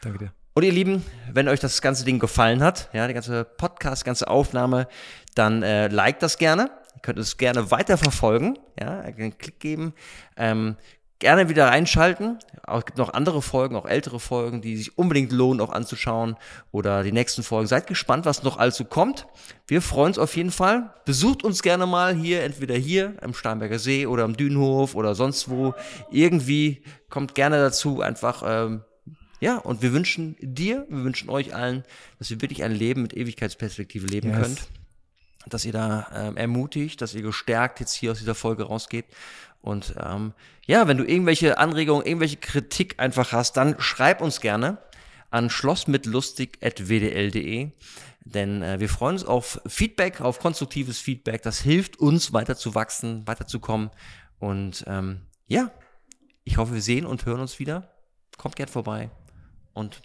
Danke dir. Und ihr Lieben, wenn euch das ganze Ding gefallen hat, ja, die ganze Podcast, die ganze Aufnahme, dann äh, liked das gerne. Ihr könnt es gerne weiter verfolgen, ja, einen Klick geben. Ähm, gerne wieder reinschalten. Auch, es gibt noch andere Folgen, auch ältere Folgen, die sich unbedingt lohnen, auch anzuschauen. Oder die nächsten Folgen. Seid gespannt, was noch allzu kommt. Wir freuen uns auf jeden Fall. Besucht uns gerne mal hier, entweder hier am Starnberger See oder am Dünenhof oder sonst wo. Irgendwie kommt gerne dazu, einfach. Ähm, ja, und wir wünschen dir, wir wünschen euch allen, dass ihr wirklich ein Leben mit Ewigkeitsperspektive leben Yes. könnt. Dass ihr da ähm, ermutigt, dass ihr gestärkt jetzt hier aus dieser Folge rausgeht. Und ähm, ja, wenn du irgendwelche Anregungen, irgendwelche Kritik einfach hast, dann schreib uns gerne an schlossmitlustig.wdl.de. Denn äh, wir freuen uns auf Feedback, auf konstruktives Feedback. Das hilft uns weiter zu wachsen, weiterzukommen. Und ähm, ja, ich hoffe, wir sehen und hören uns wieder. Kommt gern vorbei. Und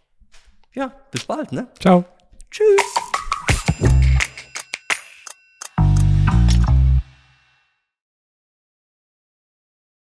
ja, bis bald, ne? Ciao. Tschüss.